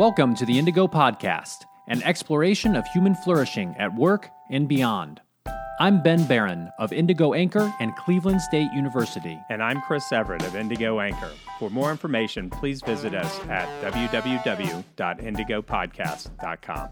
Welcome to the Indigo Podcast, an exploration of human flourishing at work and beyond. I'm Ben Baran of Indigo Anchor and Cleveland State University. And I'm Chris Everett of Indigo Anchor. For more information, please visit us at www.indigopodcast.com.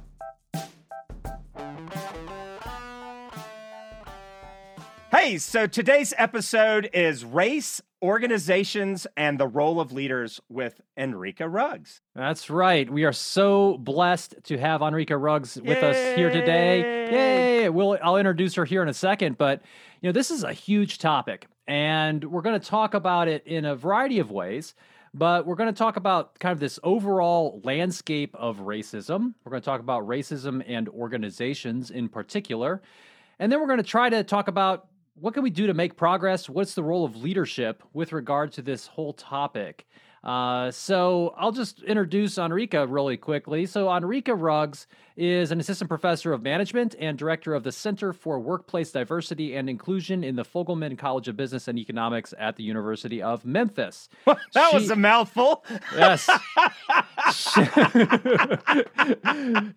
Hey, so today's episode is race, organizations, and the role of leaders with Enrica Ruggs. That's right. We are so blessed to have Enrica Ruggs with Yay! us here today. Yay! We'll, I'll introduce her here in a second, but you know this is a huge topic, and we're going to talk about it in a variety of ways. But we're going to talk about kind of this overall landscape of racism. We're going to talk about racism and organizations in particular. And then we're going to try to talk about what can we do to make progress? What's the role of leadership with regard to this whole topic? Uh, so I'll just introduce Enrica really quickly. So Enrica Ruggs is an assistant professor of management and director of the Center for Workplace Diversity and Inclusion in the Fogelman College of Business and Economics at the University of Memphis. that She- was a mouthful. Yes.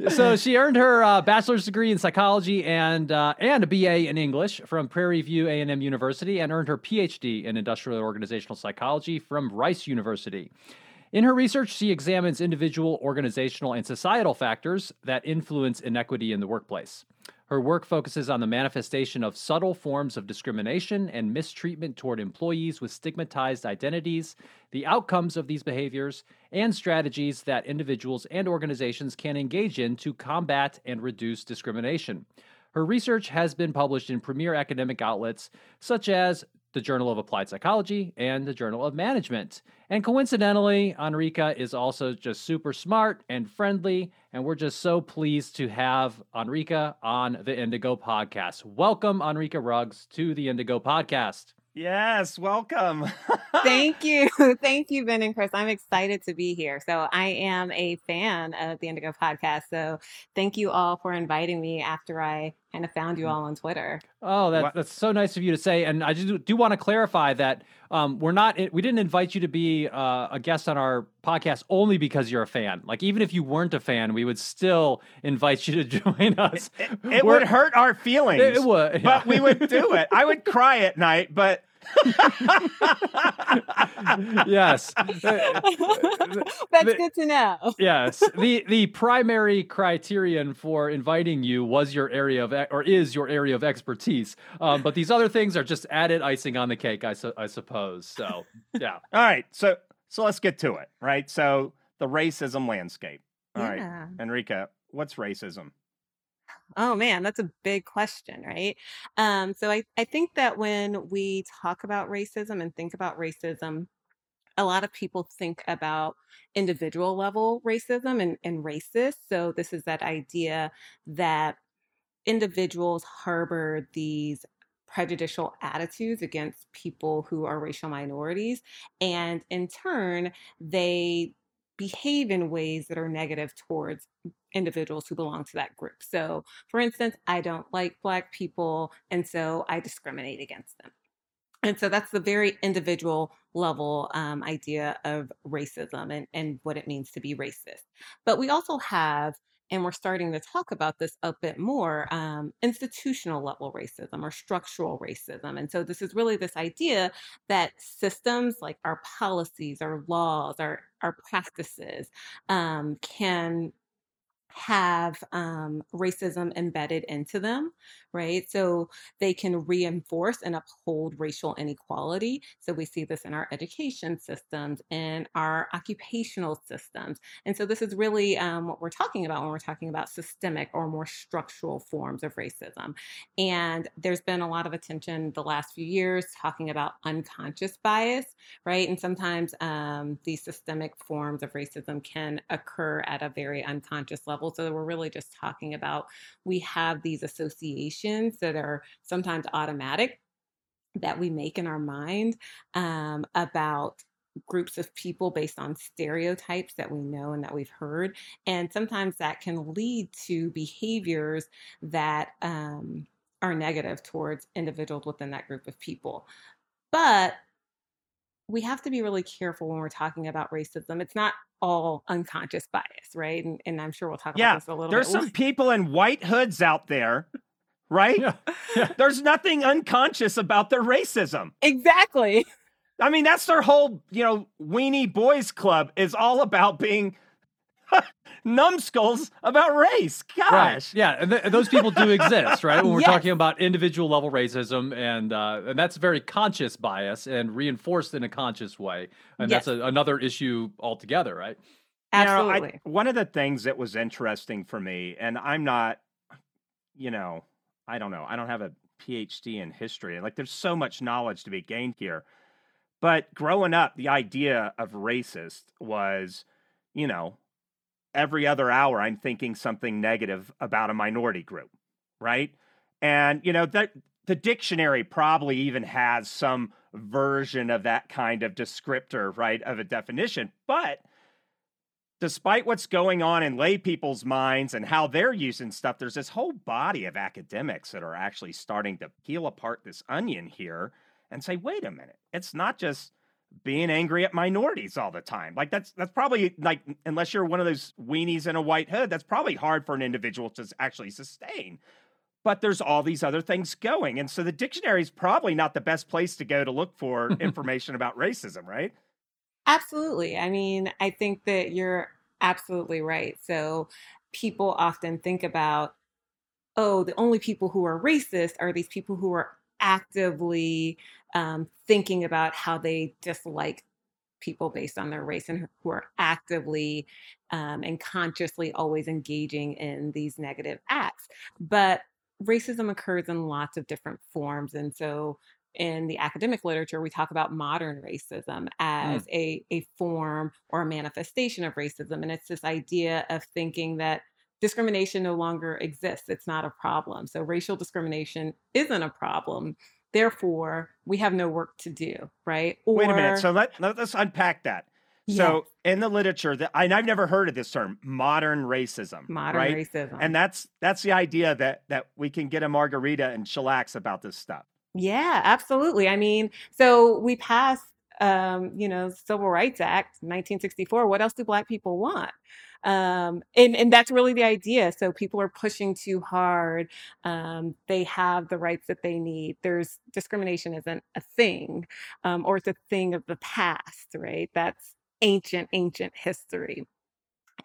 so she earned her uh, bachelor's degree in psychology and uh, and a BA in English from Prairie View A&M University, and earned her PhD in industrial organizational psychology from Rice University. In her research, she examines individual, organizational, and societal factors that influence inequity in the workplace. Her work focuses on the manifestation of subtle forms of discrimination and mistreatment toward employees with stigmatized identities, the outcomes of these behaviors, and strategies that individuals and organizations can engage in to combat and reduce discrimination. Her research has been published in premier academic outlets such as the Journal of Applied Psychology and the Journal of Management. And coincidentally, Enrica is also just super smart and friendly, and we're just so pleased to have Enrica on the Indigo podcast. Welcome, Enrica Ruggs, to the Indigo podcast. yes, welcome. Thank you. Thank you, Ben and Chris. I'm excited to be here. So, I am a fan of the Indigo podcast. So, thank you all for inviting me after I kind of found you all on Twitter. Oh, that, that's so nice of you to say. And I do, do want to clarify that um, we're not, we didn't invite you to be uh, a guest on our podcast only because you're a fan. Like, even if you weren't a fan, we would still invite you to join us. It, it We're- would hurt our feelings. It would, But we would do it. I would cry at night, but yes. That's the- good to know. yes. The the primary criterion for inviting you was your area of or is your area of expertise. Um, but these other things are just added icing on the cake, I, su- I suppose. So yeah. all right. So so let's get to it, right? So the racism landscape. All right, Yeah. Enrica, what's racism? Oh man, that's a big question, right? Um, so I, I think that when we talk about racism and think about racism, a lot of people think about individual level racism and, and racist. So this is that idea that individuals harbor these prejudicial attitudes against people who are racial minorities. And in turn, they behave in ways that are negative towards individuals who belong to that group. So, for instance, I don't like Black people, and so I discriminate against them. And so that's the very individual level um, idea of racism and, and what it means to be racist. But we also have, and we're starting to talk about this a bit more, um, institutional level racism or structural racism. And so this is really this idea that systems like our policies, our laws, our, our practices um, can have um, racism embedded into them, right? So they can reinforce and uphold racial inequality. So we see this in our education systems, in our occupational systems. And so this is really um, what we're talking about when we're talking about systemic or more structural forms of racism. And there's been a lot of attention the last few years talking about unconscious bias, right? And sometimes um, these systemic forms of racism can occur at a very unconscious level. So we're really just talking about we have these associations that are sometimes automatic that we make in our mind um, about groups of people based on stereotypes that we know and that we've heard. And sometimes that can lead to behaviors that um, are negative towards individuals within that group of people. But we have to be really careful when we're talking about racism. It's not all unconscious bias, right? And, and I'm sure we'll talk yeah, about this a little there's bit. some people in white hoods out there, right? Yeah. Yeah. There's nothing unconscious about their racism. exactly. I mean, that's their whole, you know, weenie boys club is all about being numbskulls about race. Gosh. Right. Yeah, and, th- those people do exist, right? When we're Yes. talking about individual level racism, and uh, and that's very conscious bias and reinforced in a conscious way, and Yes. that's a, another issue altogether, right? You know, I- Absolutely. one of the things that was interesting for me, and I'm not, you know, I don't know, I don't have a PhD in history. Like, there's so much knowledge to be gained here. But growing up, the idea of racist was, you know, every other hour I'm thinking something negative about a minority group, right? And, you know, that the dictionary probably even has some version of that kind of descriptor, right, of a definition. But despite what's going on in lay people's minds and how they're using stuff, there's this whole body of academics that are actually starting to peel apart this onion here and say, wait a minute, it's not just being angry at minorities all the time. Like that's that's probably like unless you're one of those weenies in a white hood, that's probably hard for an individual to actually sustain. But there's all these other things going. And so the dictionary is probably not the best place to go to look for information about racism, right? Absolutely. I mean, I think that you're absolutely right. So people often think about, oh, the only people who are racist are these people who are actively um, thinking about how they dislike people based on their race and who are actively um, and consciously always engaging in these negative acts. But racism occurs in lots of different forms. And so in the academic literature, we talk about modern racism as a, a form or a manifestation of racism. And it's this idea of thinking that discrimination no longer exists, it's not a problem. So racial discrimination isn't a problem. Therefore, we have no work to do, right? Wait a minute. So let, let us unpack that. So in the literature, that and I've never heard of this term, modern racism. modern right? racism. And that's that's the idea that that we can get a margarita and chillax about this stuff. Yeah, absolutely. I mean, so we passed, um, you know, Civil Rights Act, 1964. What else do Black people want? Um, and and that's really the idea. So people are pushing too hard. Um, they have the rights that they need. There's discrimination isn't a thing, um, or it's a thing of the past, right? That's ancient, ancient history.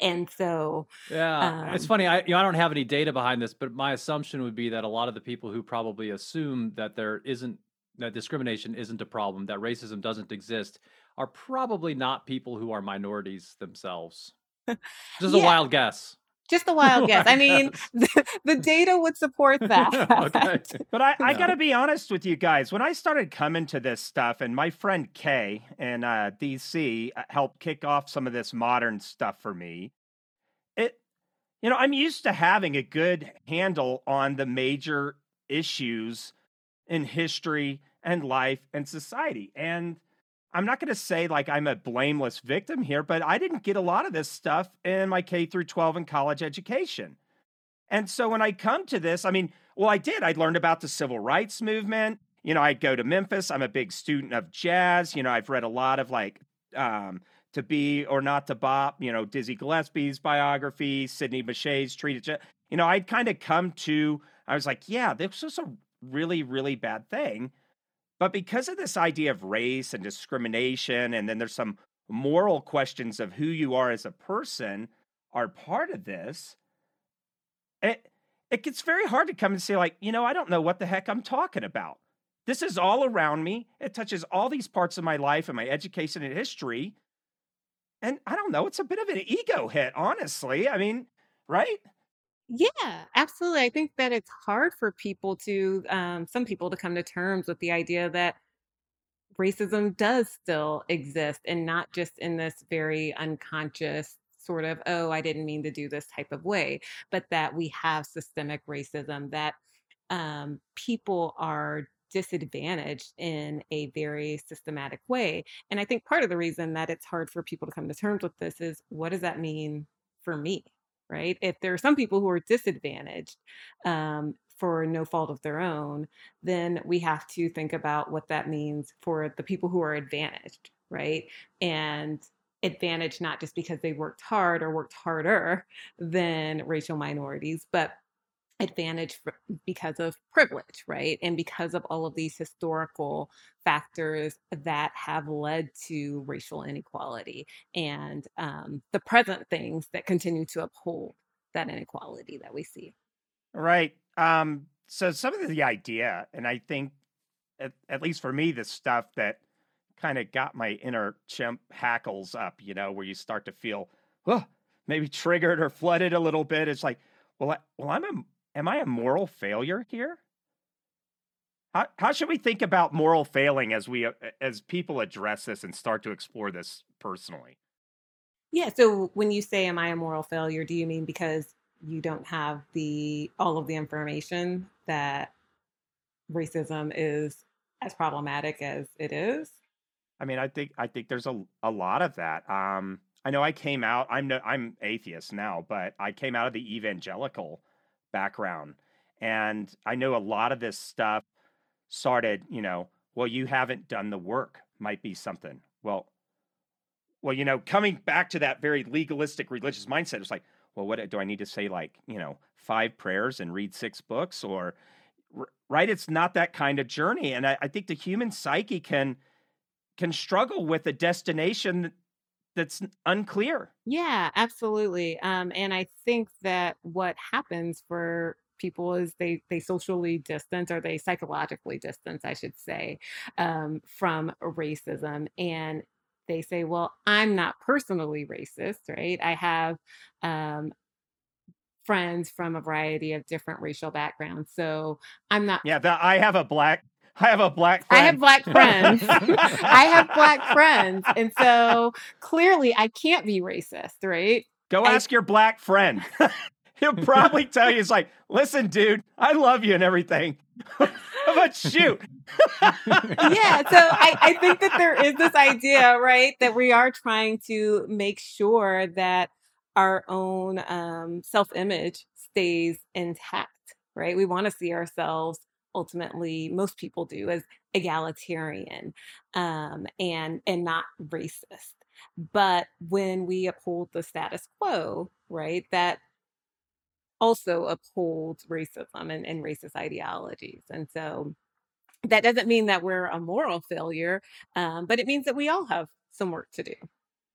And so, Yeah, it's Um, funny. I you know, I don't have any data behind this, but my assumption would be that a lot of the people who probably assume that there isn't that discrimination isn't a problem, that racism doesn't exist, are probably not people who are minorities themselves. Just a wild guess. just a wild guess. I Wild mean, the, the data would support that. okay. But I, I Yeah. got to be honest with you guys. When I started coming to this stuff, and my friend Kay in uh, DC uh, helped kick off some of this modern stuff for me, it, you know, I'm used to having a good handle on the major issues in history and life and society. And I'm not going to say like I'm a blameless victim here, but I didn't get a lot of this stuff in my K through 12 and college education. And so when I come to this, I mean, well, I did. I learned about the civil rights movement. You know, I'd go to Memphis. I'm a big student of jazz. You know, I've read a lot of like um, To Be or Not to Bop, you know, Dizzy Gillespie's biography, Sidney Bechet's Treated You know, I'd kind of come to, I was like, yeah, this was a really, really bad thing. But because of this idea of race and discrimination, and then there's some moral questions of who you are as a person are part of this, it it gets very hard to come and say, like, you know, I don't know what the heck I'm talking about. This is all around me. It touches all these parts of my life and my education and history. And I don't know, it's a bit of an ego hit, honestly. I mean, right? Yeah, absolutely. I think that it's hard for people to, um, some people to come to terms with the idea that racism does still exist and not just in this very unconscious sort of, oh, I didn't mean to do this type of way, but that we have systemic racism, that um, people are disadvantaged in a very systematic way. And I think part of the reason that it's hard for people to come to terms with this is what does that mean for me? Right? If there are some people who are disadvantaged um, for no fault of their own, then we have to think about what that means for the people who are advantaged, right? And advantage not just because they worked hard or worked harder than racial minorities, but advantage because of privilege, right? And because of all of these historical factors that have led to racial inequality and um, the present things that continue to uphold that inequality that we see. Right. Um, so some of the idea, and I think, at, at least for me, the stuff that kind of got my inner chimp hackles up, you know, where you start to feel, oh, maybe triggered or flooded a little bit. It's like, well, I, well, I'm a, am I a moral failure here? How, how should we think about moral failing as we, as people address this and start to explore this personally? Yeah. So when you say, am I a moral failure, do you mean because you don't have the all of the information that racism is as problematic as it is? I mean, I think I think there's a a lot of that. Um, I know I came out. I'm no, I'm atheist now, but I came out of the evangelical background, and I know a lot of this stuff started. You know, well, you haven't done the work. Might be something. Well, well, you know, coming back to that very legalistic religious mindset, it's like, well, what do I need to say? Like, you know, five prayers and read six books, or right? It's not that kind of journey, and I, I think the human psyche can can struggle with a destination that's unclear. Yeah, absolutely. Um, and I think that what happens for people is they they socially distance or they psychologically distance, I should say, um, from racism, and they say, "Well, I'm not personally racist, right? I have." Um, friends from a variety of different racial backgrounds so i'm not yeah that i have a black I have a black friend. I have black friends. I have black friends. And so clearly I can't be racist, right? Go I, ask your black friend. He'll probably tell you, it's like, listen, dude, I love you and everything. but shoot. yeah. So I, I think that there is this idea, right, that we are trying to make sure that our own um, self image stays intact, right? We want to see ourselves ultimately most people do as egalitarian um, and and not racist. But when we uphold the status quo, right, that also upholds racism and, and racist ideologies. And so that doesn't mean that we're a moral failure, um, but it means that we all have some work to do.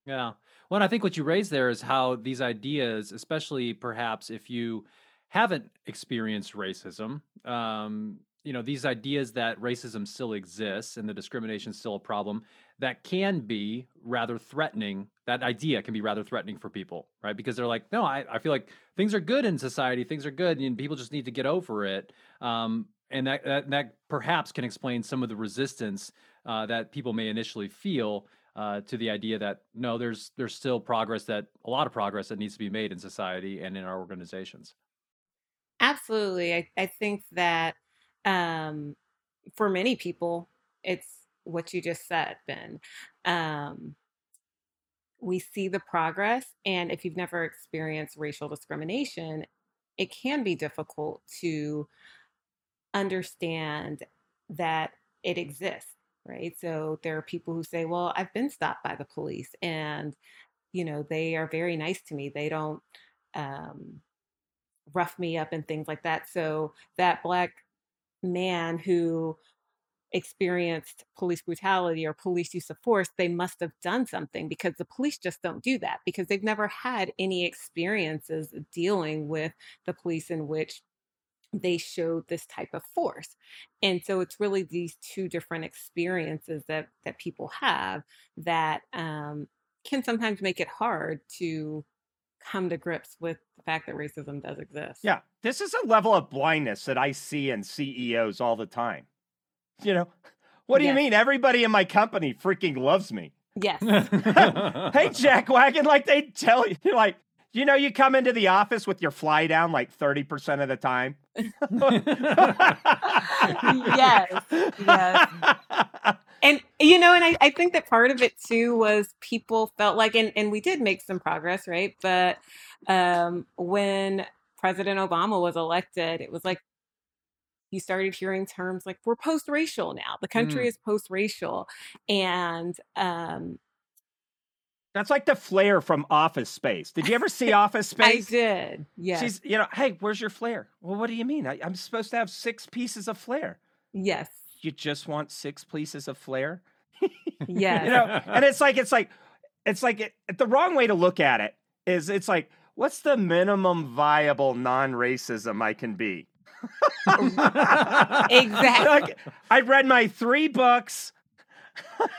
Yeah. Well, I think what you raised there is how these ideas, especially perhaps if you haven't experienced racism, um, you know these ideas that racism still exists and the discrimination is still a problem that can be rather threatening that idea can be rather threatening for people right? Because they're like no i, I feel like things are good in society things are good and people just need to get over it. Um, and that, that, that perhaps can explain some of the resistance uh, that people may initially feel uh, to the idea that no there's there's still progress that a lot of progress that needs to be made in society and in our organizations. Absolutely. I, I think that um, for many people, it's what you just said, Ben. Um, we see the progress, and if you've never experienced racial discrimination, it can be difficult to understand that it exists, right? So there are people who say, Well, I've been stopped by the police, and you know, they are very nice to me. They don't um, rough me up and things like that. So that black man who experienced police brutality or police use of force, they must have done something because the police just don't do that because they've never had any experiences dealing with the police in which they showed this type of force. And so it's really these two different experiences that that people have that um, can sometimes make it hard to come to grips with the fact that racism does exist. Yeah. This is a level of blindness that I see in CEOs all the time. You know, what do yes. you mean? Everybody in my company freaking loves me. Yes. hey, Jack Wagon, like they tell you, like, you know, you come into the office with your fly down like 30% of the time. yes. Yes. And, you know, and I, I think that part of it too was people felt like, and, and we did make some progress, right? But um, when President Obama was elected, it was like you started hearing terms like we're post-racial now. The country Mm. is post-racial, and um, That's like the flare from Office Space. Did you ever see Office Space? I did. Yes, She's, you know, hey, where's your flare? Well, what do you mean? I, I'm supposed to have six pieces of flare. yes, You just want six pieces of flare? yes. You know, and it's like, it's like, it's like it, the wrong way to look at it is it's like, what's the minimum viable non racism I can be? Exactly. Like, I read my three books.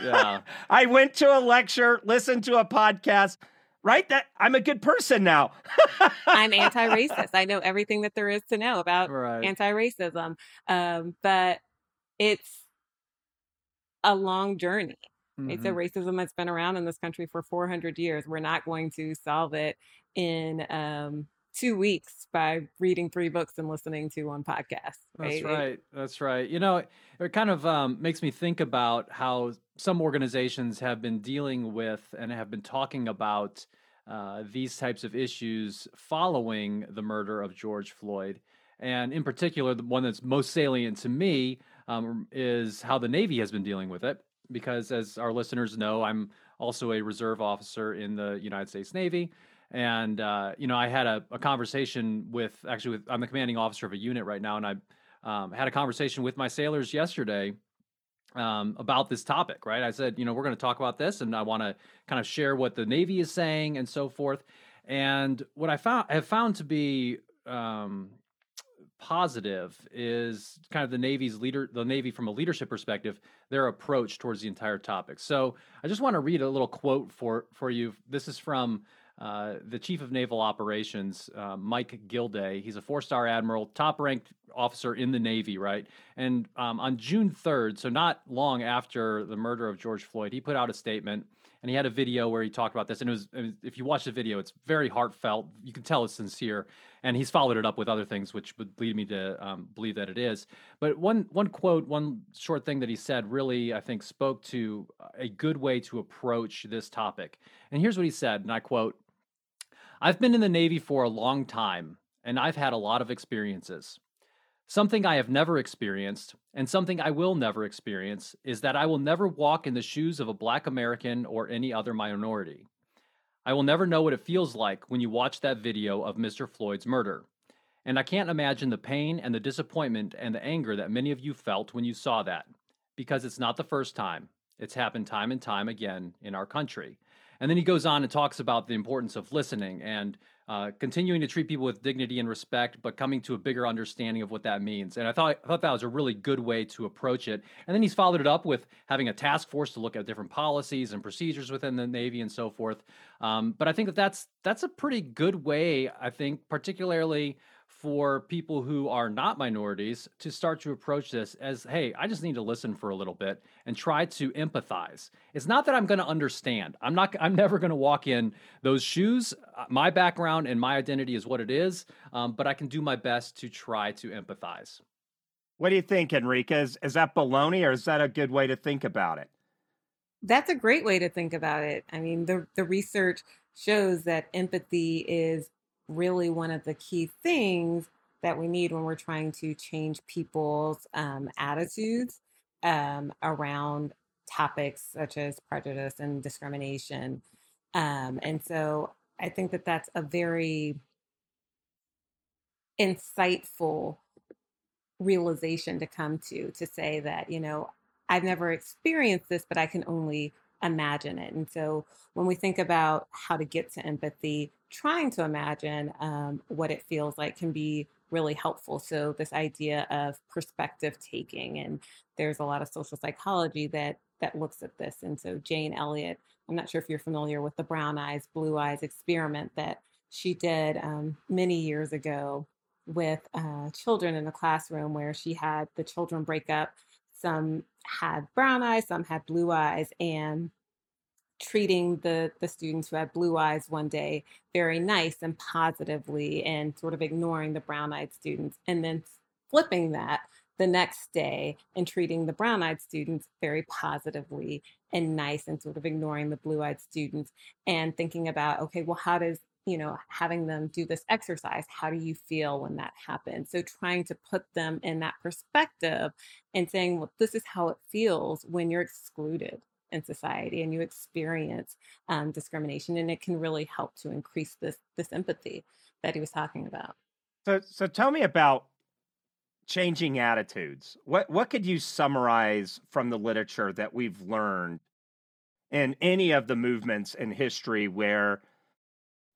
yeah. I went to a lecture, listened to a podcast. Right? That I'm a good person now. I'm anti-racist. I know everything that there is to know about Right. anti-racism, um, but it's a long journey. It's a Mhm. racism that's been around in this country for 400 years. We're not going to solve it in um, two weeks by reading three books and listening to one podcast. That's right. That's right. You know, it kind of um, makes me think about how some organizations have been dealing with and have been talking about uh, these types of issues following the murder of George Floyd. And in particular, the one that's most salient to me um, is how the Navy has been dealing with it. Because as our listeners know, I'm also a reserve officer in the United States Navy. And uh, you know, I had a, a conversation with actually with I'm the commanding officer of a unit right now, and I um, had a conversation with my sailors yesterday um, about this topic. Right, I said, you know, we're going to talk about this, and I want to kind of share what the Navy is saying and so forth. And what I found have found to be um, positive is kind of the Navy's leader, the Navy from a leadership perspective, their approach towards the entire topic. So I just want to read a little quote for for you. This is from uh, the Chief of Naval Operations, uh, Mike Gilday. He's a four-star admiral, top-ranked officer in the Navy, right? And um, on June 3rd, so not long after the murder of George Floyd, he put out a statement and he had a video where he talked about this. And it was, if you watch the video, it's very heartfelt. You can tell it's sincere, and he's followed it up with other things, which would lead me to um, believe that it is. But one one quote, one short thing that he said, really, I think, spoke to a good way to approach this topic. And here's what he said, and I quote: "I've been in the Navy for a long time, and I've had a lot of experiences." Something I have never experienced, and something I will never experience, is that I will never walk in the shoes of a black American or any other minority. I will never know what it feels like when you watch that video of Mr. Floyd's murder. And I can't imagine the pain and the disappointment and the anger that many of you felt when you saw that, because it's not the first time. It's happened time and time again in our country. And then he goes on and talks about the importance of listening and uh, continuing to treat people with dignity and respect, but coming to a bigger understanding of what that means. And I thought I thought that was a really good way to approach it. And then he's followed it up with having a task force to look at different policies and procedures within the Navy and so forth. Um, but I think that that's that's a pretty good way. I think, particularly for people who are not minorities, to start to approach this as, hey, I just need to listen for a little bit and try to empathize. It's not that I'm going to understand. I'm not. I'm never going to walk in those shoes. Uh, My background and my identity is what it is, um, but I can do my best to try to empathize. What do you think, Enrica? Is, is that baloney or is that a good way to think about it? That's a great way to think about it. I mean, the the research shows that empathy is really one of the key things that we need when we're trying to change people's um, attitudes um, around topics such as prejudice and discrimination. Um, and so I think that that's a very insightful realization to come to to say that you know I've never experienced this, but I can only imagine it. And so when we think about how to get to empathy, trying to imagine um, what it feels like can be really helpful. So this idea of perspective taking, and there's a lot of social psychology that that looks at this. And so Jane Elliott, I'm not sure if you're familiar with the brown eyes, blue eyes experiment that she did um, many years ago with uh, children in a classroom where she had the children break up some had brown eyes, some had blue eyes, and treating the the students who had blue eyes one day very nice and positively and sort of ignoring the brown-eyed students and then flipping that the next day and treating the brown-eyed students very positively and nice and sort of ignoring the blue-eyed students and thinking about okay well how does you know, having them do this exercise. How do you feel when that happens? So trying to put them in that perspective and saying, well, this is how it feels when you're excluded in society and you experience um, discrimination, and it can really help to increase this this empathy that he was talking about. So, so tell me about changing attitudes. What what could you summarize from the literature that we've learned in any of the movements in history where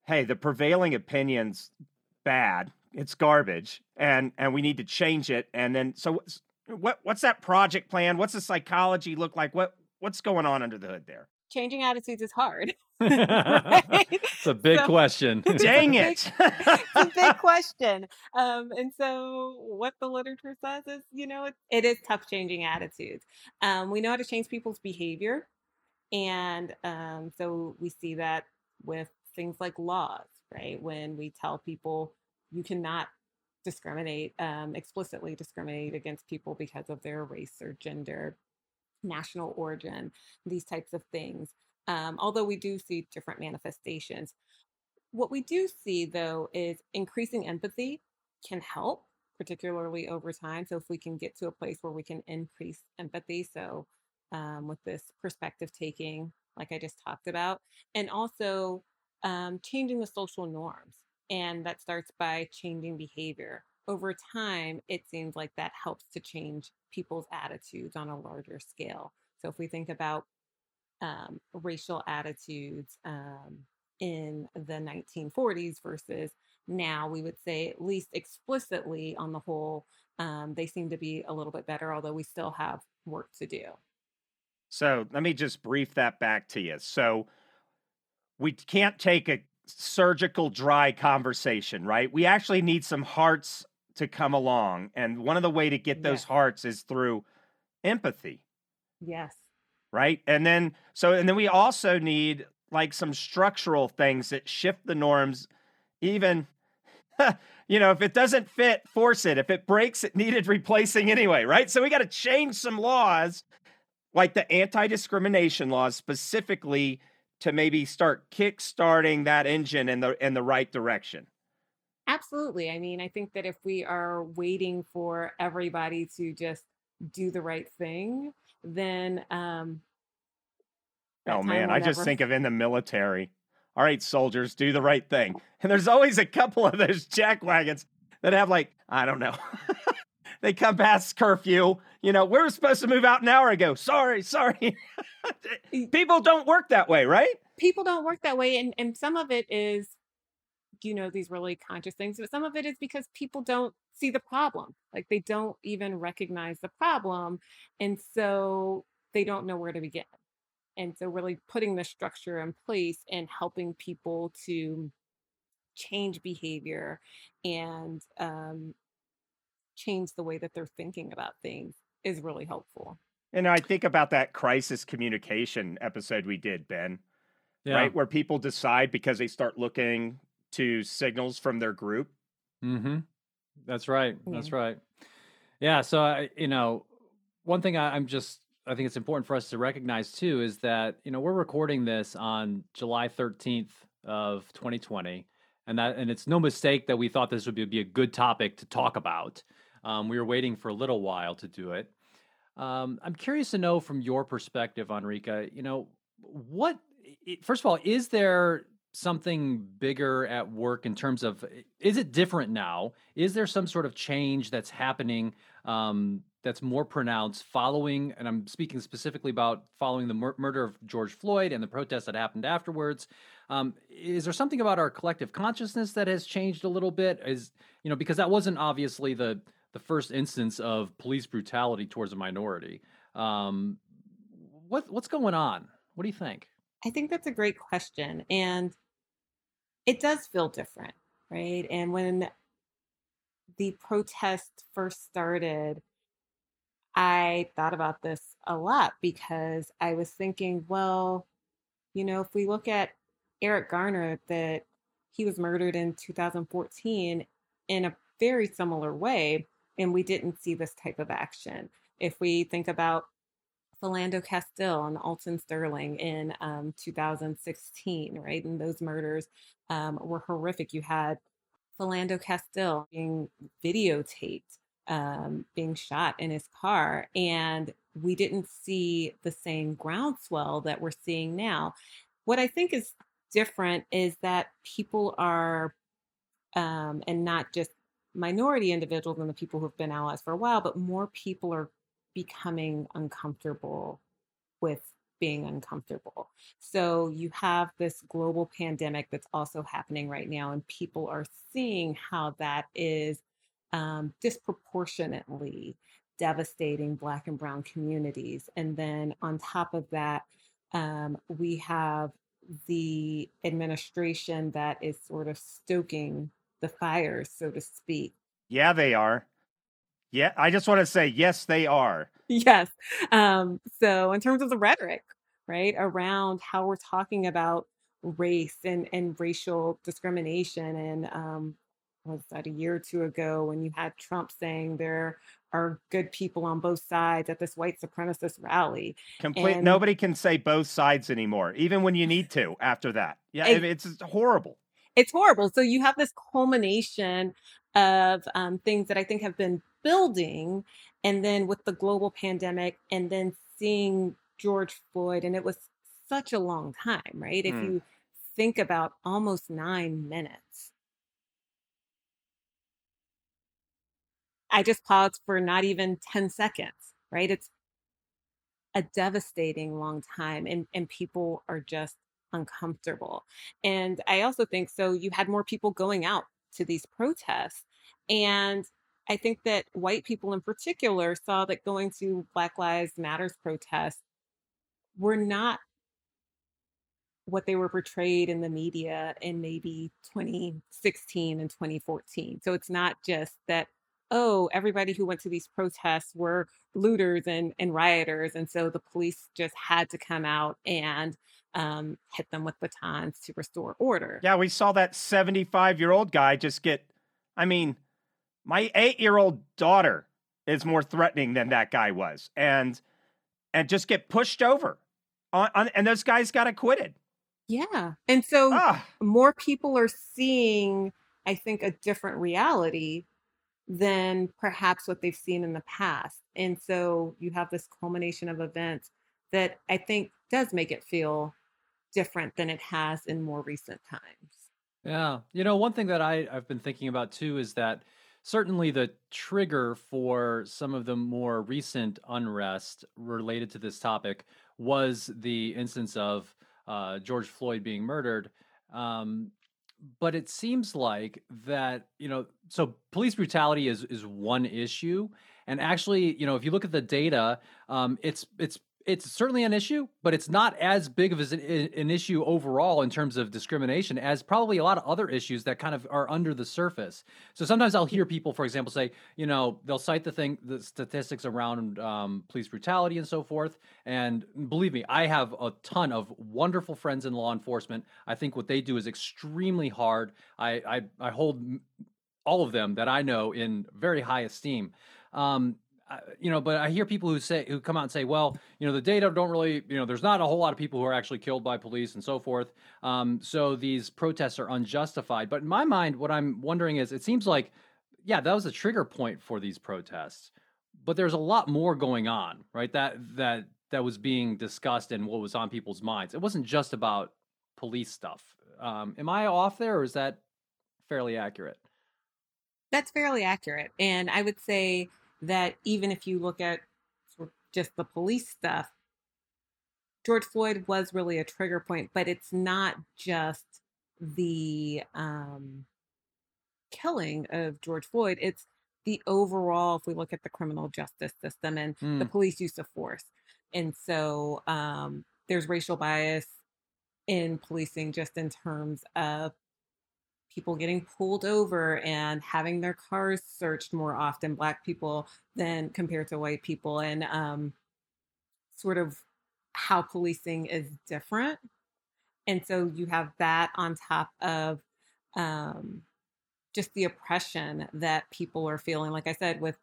hey, the prevailing opinion's bad, it's garbage, and and we need to change it. And then so what what's that project plan? What's the psychology look like? What what's going on under the hood there? Changing attitudes is hard. it's a big so, question. Dang it. it's a big question. Um, and so, what the literature says is, you know, it, it is tough changing attitudes. Um, we know how to change people's behavior. And um, so, we see that with things like laws, right? When we tell people you cannot discriminate, um, explicitly discriminate against people because of their race or gender, national origin, these types of things. Um, although we do see different manifestations. What we do see, though, is increasing empathy can help, particularly over time. So, if we can get to a place where we can increase empathy, so um, with this perspective taking, like I just talked about, and also um, changing the social norms. And that starts by changing behavior. Over time, it seems like that helps to change people's attitudes on a larger scale. So if we think about um, racial attitudes um, in the 1940s versus now, we would say, at least explicitly on the whole, um, they seem to be a little bit better, although we still have work to do. So let me just brief that back to you. So we can't take a surgical dry conversation, right? We actually need some hearts to come along. And one of the way to get those yes. hearts is through empathy. Yes. Right? And then so and then we also need like some structural things that shift the norms even you know, if it doesn't fit, force it. If it breaks, it needed replacing anyway, right? So we got to change some laws like the anti-discrimination laws specifically to maybe start kick-starting that engine in the in the right direction. Absolutely i mean i think that if we are waiting for everybody to just do the right thing then um oh man i just think of in the military. All right soldiers do the right thing. And there's always a couple of those jack wagons that have like i don't know they come past curfew. You know, we were supposed to move out an hour ago. Sorry, sorry. People don't work that way, right? People don't work that way. And, and some of it is, you know, these really conscious things, but some of it is because people don't see the problem. Like they don't even recognize the problem. And so they don't know where to begin. And so, really putting the structure in place and helping people to change behavior and um, change the way that they're thinking about things is really helpful. And I think about that crisis communication episode we did, Ben, yeah. right? Where people decide because they start looking to signals from their group. Mm-hmm. That's right. Yeah. That's right. Yeah. So, I, you know, one thing I, I'm just, I think it's important for us to recognize too is that, you know, we're recording this on July 13th of 2020. And that, and it's no mistake that we thought this would be, be a good topic to talk about. Um, we were waiting for a little while to do it. Um, I'm curious to know from your perspective, Enrica, you know, what, first of all, is there something bigger at work in terms of, is it different now? Is there some sort of change that's happening um, that's more pronounced following, and I'm speaking specifically about following the mur- murder of George Floyd and the protests that happened afterwards. Um, is there something about our collective consciousness that has changed a little bit? Is you know because that wasn't obviously the the first instance of police brutality towards a minority. Um, what what's going on? What do you think? I think that's a great question, and it does feel different, right? And when the protest first started, I thought about this a lot because I was thinking, well, you know, if we look at Eric Garner, that he was murdered in 2014 in a very similar way and we didn't see this type of action. If we think about Philando Castile and Alton Sterling in um, 2016, right? And those murders um, were horrific. You had Philando Castile being videotaped, um, being shot in his car, and we didn't see the same groundswell that we're seeing now. What I think is different is that people are, um, and not just minority individuals and the people who've been allies for a while, but more people are becoming uncomfortable with being uncomfortable. So you have this global pandemic that's also happening right now, and people are seeing how that is um, disproportionately devastating Black and Brown communities. And then on top of that, um, we have the administration that is sort of stoking the fires, so to speak. Yeah, they are. Yeah, I just want to say, yes, they are. Yes. Um, so, in terms of the rhetoric, right, around how we're talking about race and, and racial discrimination, and um, was that a year or two ago when you had Trump saying there are good people on both sides at this white supremacist rally. Complete. And, nobody can say both sides anymore, even when you need to. After that, yeah, it, it's horrible. It's horrible. So you have this culmination of um, things that I think have been building, and then with the global pandemic, and then seeing George Floyd, and it was such a long time, right? If mm. you think about almost nine minutes I just paused for not even 10 seconds, right? It's a devastating long time and, and people are just uncomfortable. And I also think so you had more people going out to these protests. And I think that white people in particular saw that going to Black Lives Matters protests were not what they were portrayed in the media in maybe 2016 and 2014. So it's not just that oh, everybody who went to these protests were looters and, and rioters. And so the police just had to come out and um, hit them with batons to restore order. Yeah, we saw that 75 year old guy just get, I mean, my eight year old daughter is more threatening than that guy was. And, and just get pushed over. On, on, and those guys got acquitted. Yeah. And so ah. more people are seeing, I think, a different reality than perhaps what they've seen in the past. And so you have this culmination of events that I think does make it feel different than it has in more recent times. Yeah. You know, one thing that I, I've been thinking about too is that certainly the trigger for some of the more recent unrest related to this topic was the instance of uh, George Floyd being murdered. Um, but it seems like that you know so police brutality is is one issue and actually you know if you look at the data um, it's it's it's certainly an issue, but it's not as big of an, an issue overall in terms of discrimination as probably a lot of other issues that kind of are under the surface. So sometimes I'll hear people, for example, say, you know, they'll cite the thing, the statistics around um, police brutality and so forth. And believe me, I have a ton of wonderful friends in law enforcement. I think what they do is extremely hard. I I, I hold all of them that I know in very high esteem. Um, you know, but I hear people who say who come out and say, well, you know, the data don't really, you know, there's not a whole lot of people who are actually killed by police and so forth. Um, so these protests are unjustified. But in my mind, what I'm wondering is, it seems like, yeah, that was a trigger point for these protests, but there's a lot more going on, right? That that that was being discussed and what was on people's minds. It wasn't just about police stuff. Um, am I off there, or is that fairly accurate? That's fairly accurate, and I would say that even if you look at just the police stuff, George Floyd was really a trigger point, but it's not just the um, killing of George Floyd. It's the overall, if we look at the criminal justice system and mm. the police use of force. And so um, there's racial bias in policing just in terms of people getting pulled over and having their cars searched more often, black people than compared to white people, and um, sort of how policing is different. And so you have that on top of um, just the oppression that people are feeling. Like I said, with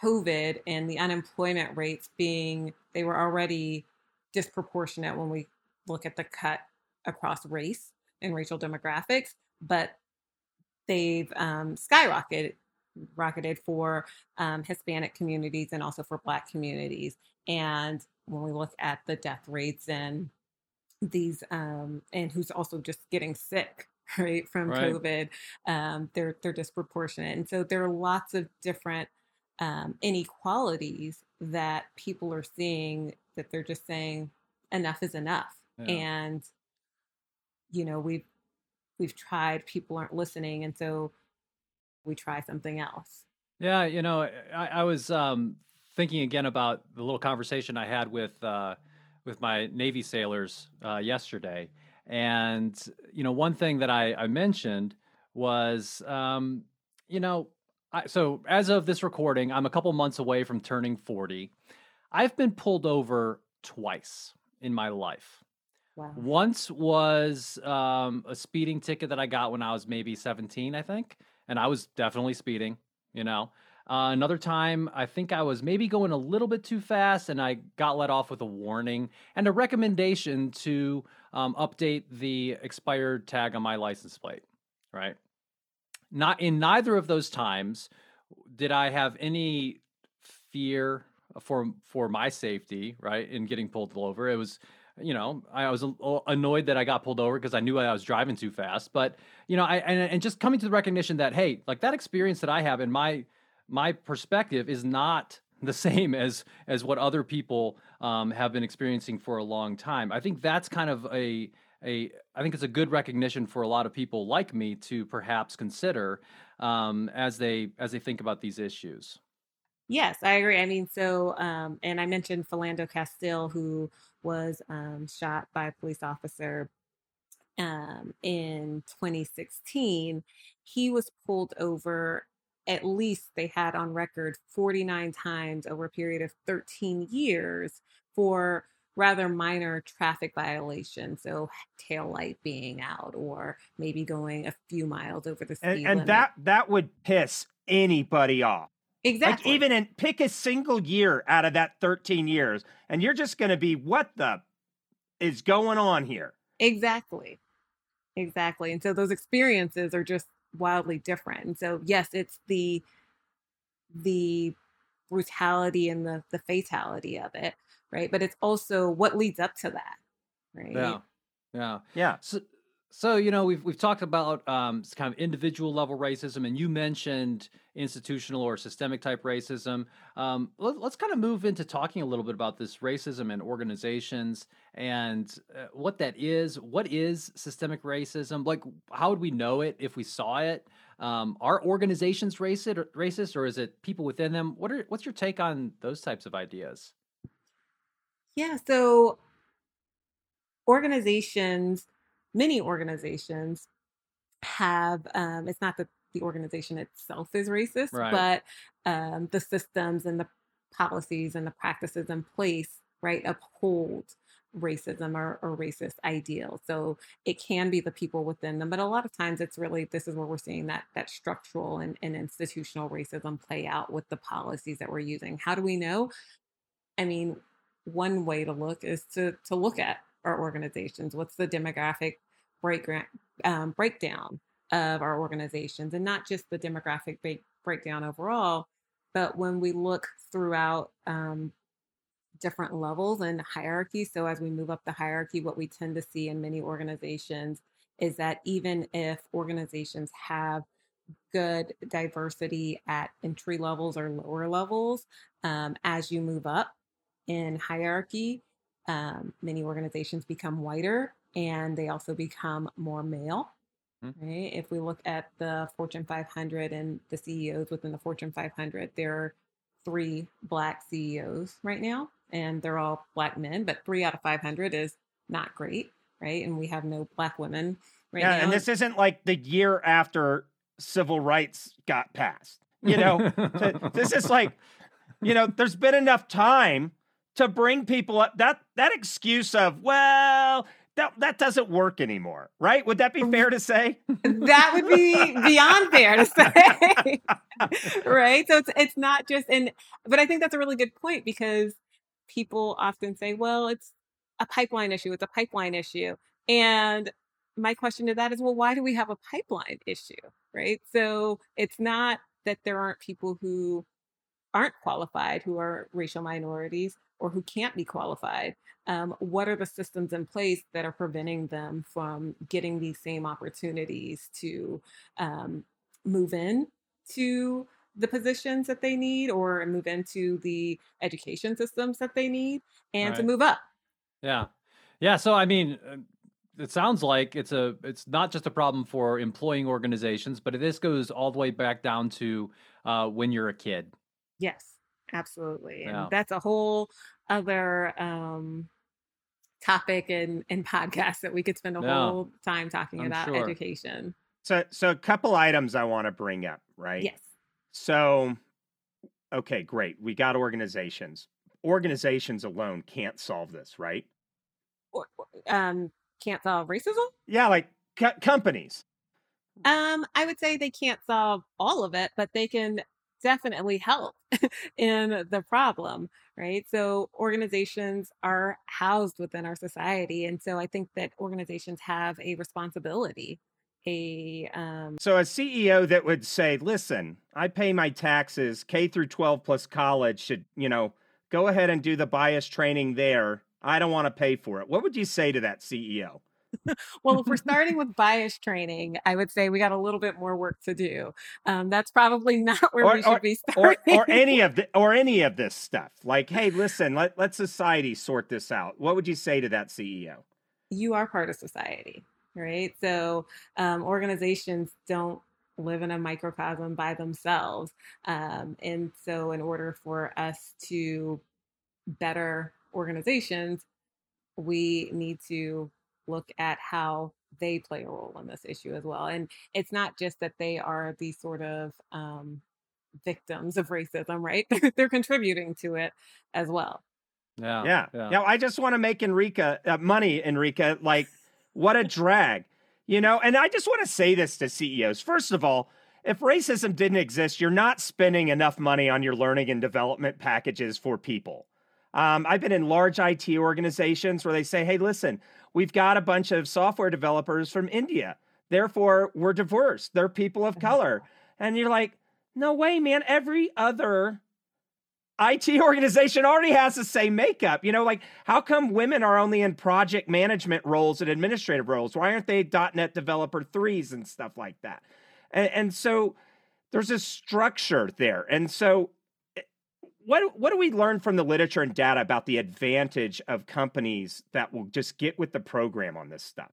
COVID and the unemployment rates being, they were already disproportionate when we look at the cut across race and racial demographics, but they've um, skyrocketed rocketed for um, Hispanic communities and also for Black communities. And when we look at the death rates and these, um, and who's also just getting sick, right, from right. COVID, um, they're they're disproportionate. And so there are lots of different um, inequalities that people are seeing that they're just saying enough is enough, yeah. and you know we've we've tried, people aren't listening, and so we try something else. Yeah, you know, I, I was um, thinking again about the little conversation I had with uh, with my Navy sailors uh, yesterday, and you know, one thing that I, I mentioned was, um, you know, I, so as of this recording, I'm a couple months away from turning 40. I've been pulled over twice in my life. Wow. Once was um, a speeding ticket that I got when I was maybe 17, I think, and I was definitely speeding, you know. Uh, another time, I think I was maybe going a little bit too fast, and I got let off with a warning and a recommendation to um, update the expired tag on my license plate. Right. Not in neither of those times did I have any fear for for my safety. Right, in getting pulled over, it was you know, I was annoyed that I got pulled over because I knew I was driving too fast. But you know, I and, and just coming to the recognition that hey, like that experience that I have in my my perspective is not the same as as what other people um, have been experiencing for a long time. I think that's kind of a a I think it's a good recognition for a lot of people like me to perhaps consider um, as they as they think about these issues. Yes, I agree. I mean, so, um, and I mentioned Philando Castile, who was um, shot by a police officer um, in 2016. He was pulled over, at least they had on record 49 times over a period of 13 years for rather minor traffic violations. So, tail light being out, or maybe going a few miles over the speed and, and limit. that that would piss anybody off. Exactly. Like even in pick a single year out of that 13 years, and you're just going to be what the is going on here? Exactly. Exactly. And so those experiences are just wildly different. And so yes, it's the the brutality and the the fatality of it, right? But it's also what leads up to that, right? Yeah. Yeah. Yeah. So so you know we've we've talked about um, kind of individual level racism, and you mentioned institutional or systemic type racism. Um, let, us kind of move into talking a little bit about this racism and organizations and uh, what that is. What is systemic racism? Like, how would we know it if we saw it? Um, are organizations racist, or, racist, or is it people within them? What are what's your take on those types of ideas? Yeah, so organizations many organizations have um, it's not that the organization itself is racist right. but um, the systems and the policies and the practices in place right uphold racism or, or, racist ideals. So it can be the people within them but a lot of times it's really this is where we're seeing that that structural and, and institutional racism play out with the policies that we're using. How do we know? I mean one way to look is to to look at our organizations what's the demographic break, um, breakdown of our organizations and not just the demographic break, breakdown overall, but when we look throughout um, different levels and hierarchy. So as we move up the hierarchy, what we tend to see in many organizations is that even if organizations have good diversity at entry levels or lower levels, um, as you move up in hierarchy, um, many organizations become whiter and they also become more male. Mm-hmm. Right? If we look at the Fortune 500 and the CEOs within the Fortune 500, there are three black CEOs right now, and they're all black men, but three out of 500 is not great, right? And we have no black women right yeah, now. and this isn't like the year after civil rights got passed. You know, this is like, you know, there's been enough time to bring people up. That that excuse of well, that that doesn't work anymore, right? Would that be mm-hmm. fair to say? that would be beyond fair to say. right? So it's it's not just and but I think that's a really good point because people often say, well, it's a pipeline issue, it's a pipeline issue. And my question to that is, well, why do we have a pipeline issue? Right. So it's not that there aren't people who aren't qualified who are racial minorities or who can't be qualified. Um, what are the systems in place that are preventing them from getting these same opportunities to um, move in to the positions that they need or move into the education systems that they need and right. to move up? Yeah. Yeah. So, I mean, uh, it sounds like it's a it's not just a problem for employing organizations, but this goes all the way back down to uh, when you're a kid. Yes, absolutely, yeah. and that's a whole other um, topic and and podcast that we could spend a yeah. whole time talking I'm about sure. education. So, so a couple items I want to bring up, right? Yes. So, okay, great. We got organizations. Organizations alone can't solve this, right? Um, can't solve racism? Yeah, like co- companies. Um, I would say they can't solve all of it, but they can definitely help in the problem, right? So organizations are housed within our society, and so I think that organizations have a responsibility. A um... so a CEO that would say, "Listen, I pay my taxes. K through 12 plus college should, you know, go ahead and do the bias training there I don't want to pay for it. What would you say to that CEO? well, if we're starting with bias training, I would say we got a little bit more work to do. Um, that's probably not where or, we should or, be starting. Or, or, any of the, or any of this stuff. Like, hey, listen, let let society sort this out. What would you say to that CEO? You are part of society, right? So um, organizations don't live in a microcosm by themselves, um, and so in order for us to better organizations, we need to look at how they play a role in this issue as well. And it's not just that they are the sort of um, victims of racism, right? They're contributing to it as well. Yeah. Yeah. Yeah. Now, I just want to make Enrica uh, money, Enrica. Like, what a drag, you know? And I just want to say this to CEOs. First of all, if racism didn't exist, you're not spending enough money on your learning and development packages for people. Um, I've been in large IT organizations where they say, hey, listen, we've got a bunch of software developers from India. Therefore, we're diverse. They're people of mm-hmm. color. And you're like, no way, man. Every other IT organization already has the same makeup. You know, like how come women are only in project management roles and administrative roles? Why aren't they .NET developer threes and stuff like that? And, and so there's a structure there. And so what what do we learn from the literature and data about the advantage of companies that will just get with the program on this stuff?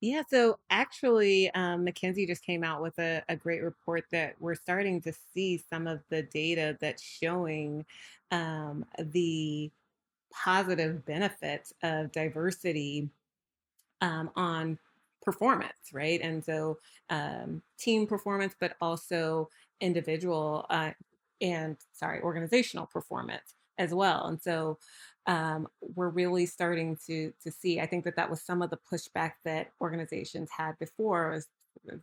Yeah, so actually, um, McKinsey just came out with a, a, great report that we're starting to see some of the data that's showing um, the positive benefits of diversity um, on performance, right? And so um, team performance, but also individual uh, and sorry, organizational performance as well. And so um, we're really starting to to see. I think that that was some of the pushback that organizations had before was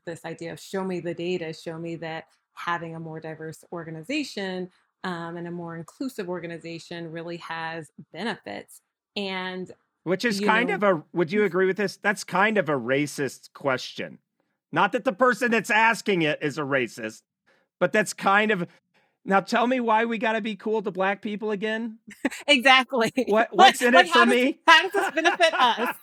this idea of show me the data, show me that having a more diverse organization um, and a more inclusive organization really has benefits. And which is kind know, of a would you agree with this? That's kind of a racist question. Not that the person that's asking it is a racist, but that's kind of now tell me why we got to be cool to black people again. exactly. What what's in like, it for me? how does this benefit us?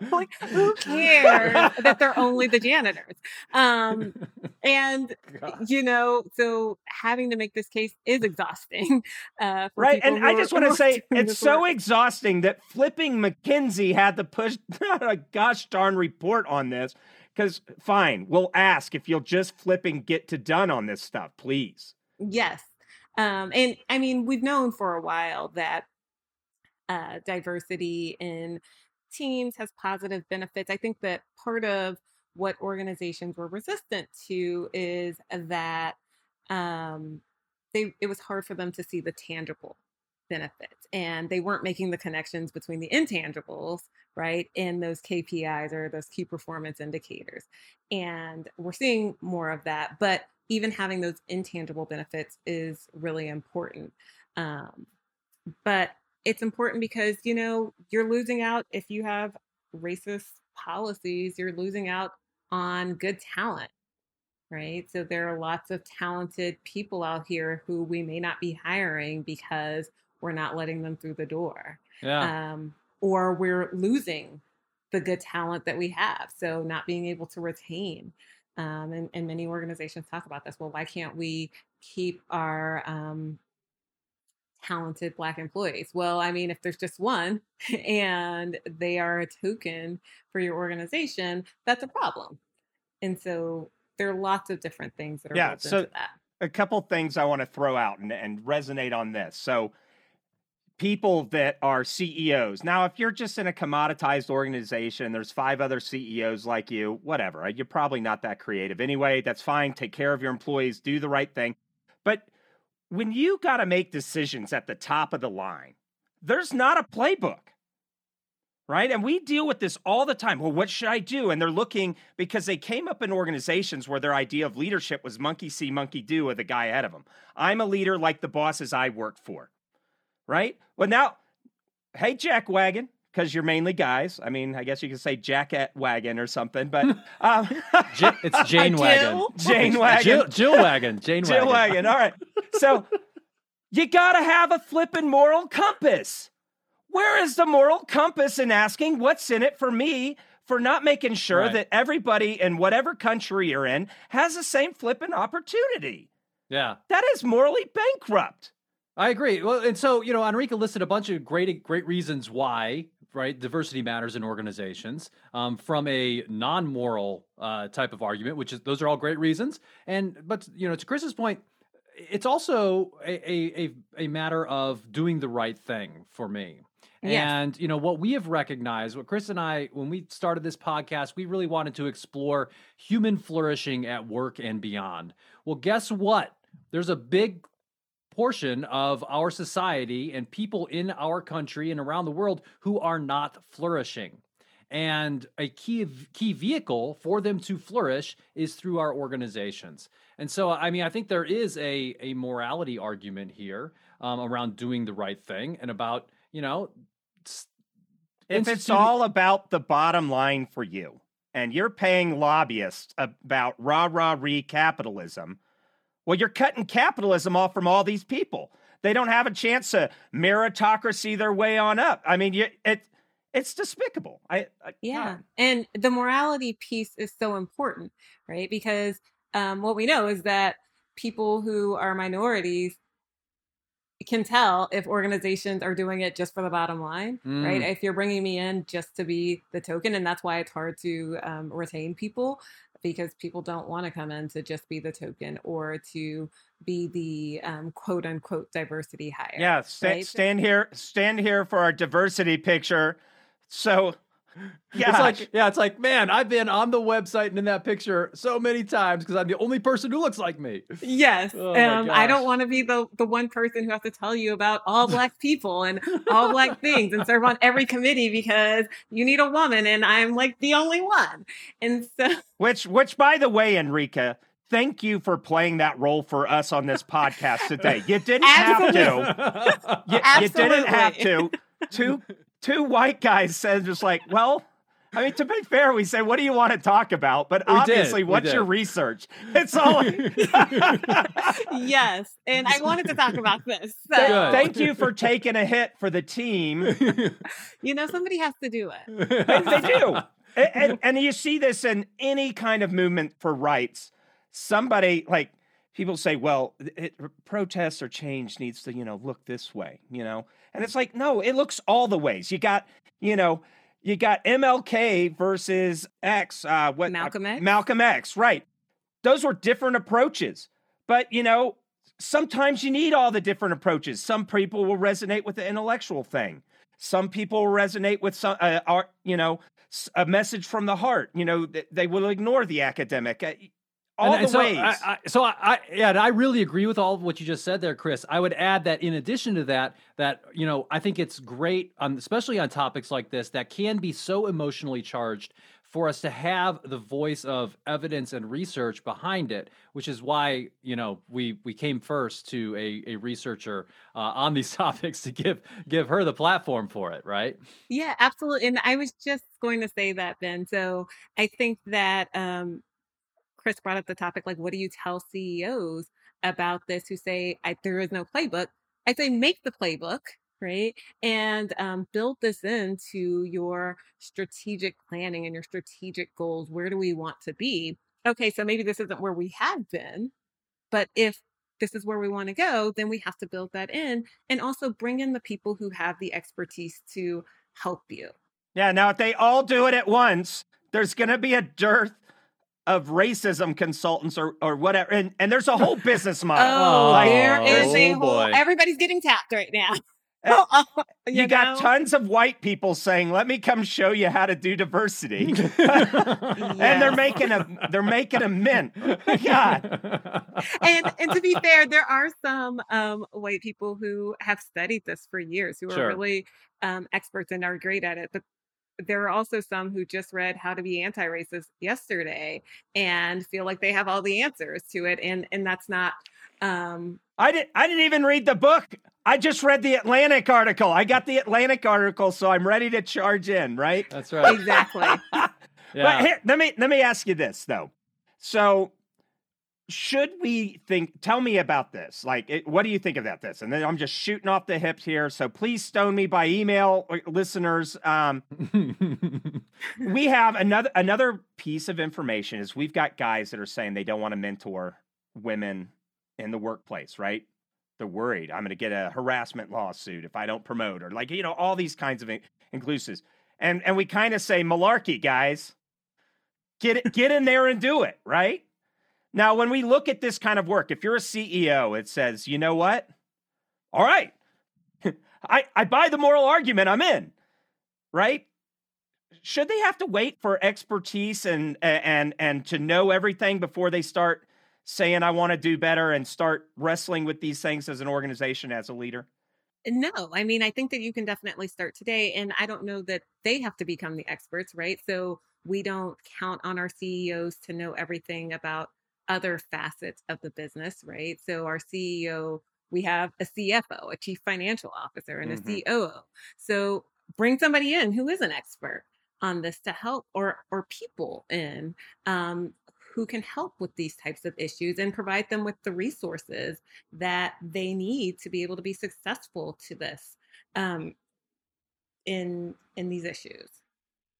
like, who cares that they're only the janitors? Um, and God. you know, so having to make this case is exhausting. Uh, right, and I just want to say it's so work. exhausting that flipping McKinsey had to push a gosh darn report on this because fine, we'll ask if you'll just flip and get to done on this stuff, please. Yes. Um, and I mean, we've known for a while that uh, diversity in teams has positive benefits. I think that part of what organizations were resistant to is that um, they it was hard for them to see the tangible benefits and they weren't making the connections between the intangibles right in those kpis or those key performance indicators and we're seeing more of that but even having those intangible benefits is really important. Um, but it's important because, you know, you're losing out if you have racist policies, you're losing out on good talent, right? So there are lots of talented people out here who we may not be hiring because we're not letting them through the door. Yeah. Um, or we're losing the good talent that we have. So not being able to retain. Um, and, and many organizations talk about this. Well, why can't we keep our um, talented Black employees? Well, I mean, if there's just one and they are a token for your organization, that's a problem. And so there are lots of different things that are Yeah, so- into that. a couple things I want to throw out and, and resonate on this. So, people that are CEOs. Now, if you're just in a commoditized organization, there's five other CEOs like you, whatever. Uh, you're probably not that creative anyway. That's fine. Take care of your employees, do the right thing. But when you got to make decisions at the top of the line, there's not a playbook. Right. And we deal with this all the time. Well, what should I do? And they're looking because they came up in organizations where their idea of leadership was monkey see, monkey do with the guy ahead of them. I'm a leader like the bosses I work for. Right. Well, now, hey, Jack Wagon, because you're mainly guys. I mean, I guess you could say Jacket Wagon or something, but um, Ja- it's Jane Wagon. Jill? Jane Wagon. Jill, Jill Wagon. Jane Jill Wagon. Wagon. All right. So you got to have a flippin' moral compass. Where is the moral compass in asking what's in it for me for not making sure Right. that everybody in whatever country you're in has the same flippin' opportunity? Yeah. That is morally bankrupt. I agree. Well, and so you know, Enrica listed a bunch of great, great reasons why, right? Diversity matters in organizations. Um, from a non-moral uh, type of argument, which is those are all great reasons. And but you know, to Chris's point, it's also a a, a, a matter of doing the right thing for me. Yes. And you know what we have recognized, what Chris and I, when we started this podcast, we really wanted to explore human flourishing at work and beyond. Well, guess what? There's a big portion of our society and people in our country and around the world who are not flourishing. And a key key vehicle for them to flourish is through our organizations. And so, I mean, I think there is a a morality argument here um, around doing the right thing and about you know. If it's all about the bottom line for you and you're paying lobbyists about rah rah re capitalism, well, you're cutting capitalism off from all these people. They don't have a chance to meritocracy their way on up. I mean, you, it it's despicable. I, I Yeah. God. And the morality piece is so important, right? Because um, what we know is that people who are minorities can tell if organizations are doing it just for the bottom line, right? Mm. If you're bringing me in just to be the token, and that's why it's hard to um, retain people because people don't want to come in to just be the token or to be the um, quote unquote diversity hire. Yeah, sta- right? stand here, stand here for our diversity picture. So, yeah, It's like, yeah, it's like, man, I've been on the website and in that picture so many times because I'm the only person who looks like me. Yes. Oh um, I don't want to be the, the one person who has to tell you about all black people and all black things and serve on every committee because you need a woman and I'm like the only one. And so, Which, which, by the way, Enrica, thank you for playing that role for us on this podcast today. You didn't have to. You, you didn't have to. Two, two white guys said just like, well. I mean, to be fair, we said, "What do you want to talk about?" But We obviously, we what's your research? It's all. yes. And I wanted to talk about this. So, Thank you for taking a hit for the team. you know, somebody has to do it. And they do. and, and, and you see this in any kind of movement for rights. Somebody like people say, well, it, protests or change needs to, you know, look this way, you know? And it's like, no, it looks all the ways. You got, you know, you got MLK versus X, uh, what Malcolm uh, X? Malcolm X, right. Those were different approaches. But, you know, sometimes you need all the different approaches. Some people will resonate with the intellectual thing. Some people will resonate with some, uh, art, you know, a message from the heart. You know, th- they will ignore the academic. All And- and the so ways. I, I, so I, I, yeah, and I really agree with all of what you just said there, Chris. I would add that in addition to that, that you know, I think it's great, on, especially on topics like this that can be so emotionally charged for us to have the voice of evidence and research behind it, which is why you know we we came first to a, a researcher uh, on these topics to give give her the platform for it, right? Yeah, absolutely. And I was just going to say that then. So I think that um, Chris brought up the topic like, what do you tell CEOs about this who say there is no playbook? I say make the playbook right? And um, build this into your strategic planning and your strategic goals. Where do we want to be? Okay, so maybe this isn't where we have been, but if this is where we want to go, then we have to build that in and also bring in the people who have the expertise to help you. Yeah, now if they all do it at once, there's going to be a dearth of racism consultants or, or whatever. And, and there's a whole business model. Oh, like, there is oh, a whole, everybody's getting tapped right now. Oh, you, you got tons of white people saying, "Let me come show you how to do diversity," and they're making a they're making a mint. God. And and to be fair, there are some um, white people who have studied this for years, who sure. are really um, experts and are great at it. But there are also some who just read how to be anti-racist yesterday and feel like they have all the answers to it, and and that's not um, I didn't. I didn't even read the book. I just read the Atlantic article. I got the Atlantic article, so I'm ready to charge in. Right. That's right. exactly. yeah. But here, let me let me ask you this though. So, should we think? Tell me about this. Like, it, what do you think about this? And then I'm just shooting off the hips here. So please stone me by email, uh, listeners. Um, we have another another piece of information is we've got guys that are saying they don't want to mentor women in the workplace, right? They're worried I'm going to get a harassment lawsuit if I don't promote or like, you know, all these kinds of inclusives. And and we kind of say malarkey, guys. Get it, get in there and do it, right? Now, when we look at this kind of work, if you're a CEO, it says, you know what? All right. I, I buy the moral argument, I'm in. Right? Should they have to wait for expertise and and and to know everything before they start saying I want to do better and start wrestling with these things as an organization as a leader? No, I mean, I think that you can definitely start today. And I don't know that they have to become the experts, right? So we don't count on our CEOs to know everything about other facets of the business, right? So our CEO, we have a CFO, a chief financial officer, and mm-hmm. a COO. So bring somebody in who is an expert on this to help or or people in um, who can help with these types of issues and provide them with the resources that they need to be able to be successful to this um, in in these issues.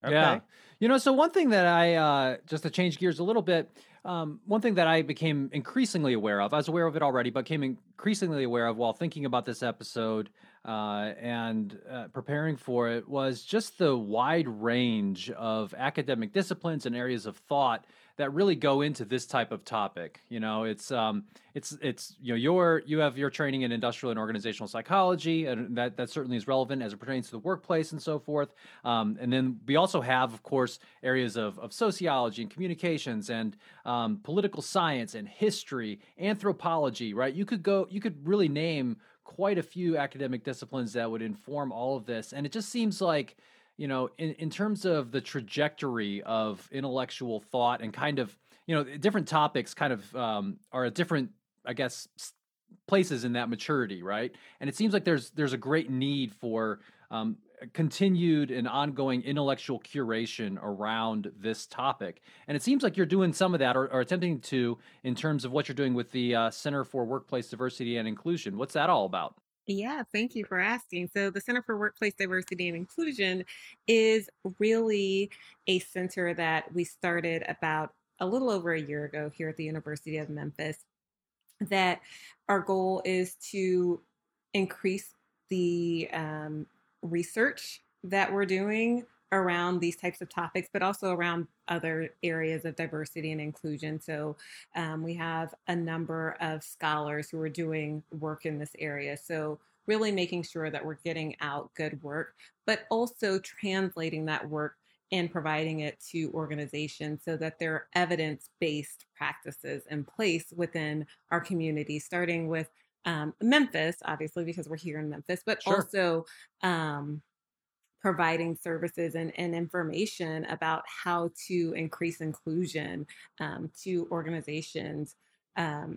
Okay. Yeah. You know, so one thing that I uh, just to change gears a little bit, um, one thing that I became increasingly aware of, I was aware of it already, but came increasingly aware of while thinking about this episode uh, and uh, preparing for it was just the wide range of academic disciplines and areas of thought that really go into this type of topic. You know, it's um, it's it's you know your you have your training in industrial and organizational psychology, and that that certainly is relevant as it pertains to the workplace and so forth. Um, and then we also have, of course, areas of of sociology and communications and um, political science and history, anthropology. Right? You could go, you could really name quite a few academic disciplines that would inform all of this, and it just seems like you know, in, in terms of the trajectory of intellectual thought and kind of, you know, different topics kind of um, are at different, I guess, places in that maturity, right? And it seems like there's there's a great need for um, continued and ongoing intellectual curation around this topic. And it seems like you're doing some of that or, or attempting to in terms of what you're doing with the uh, Center for Workplace Diversity and Inclusion. What's that all about? Yeah, thank you for asking. So, the Center for Workplace Diversity and Inclusion is really a center that we started about a little over a year ago here at the University of Memphis. That our goal is to increase the um, research that we're doing around these types of topics, but also around other areas of diversity and inclusion. So um, we have a number of scholars who are doing work in this area. So really making sure that we're getting out good work, but also translating that work and providing it to organizations so that there are evidence based practices in place within our community, starting with um, Memphis, obviously, because we're here in Memphis, but sure. also um, providing services and, and information about how to increase inclusion um, to organizations um,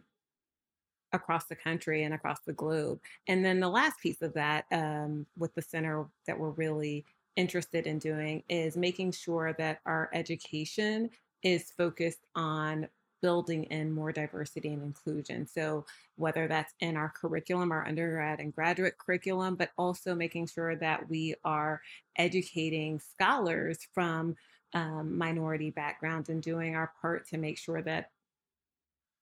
across the country and across the globe. And then the last piece of that um, with the center that we're really interested in doing is making sure that our education is focused on building in more diversity and inclusion. So, whether that's in our curriculum, our undergrad and graduate curriculum, but also making sure that we are educating scholars from um, minority backgrounds and doing our part to make sure that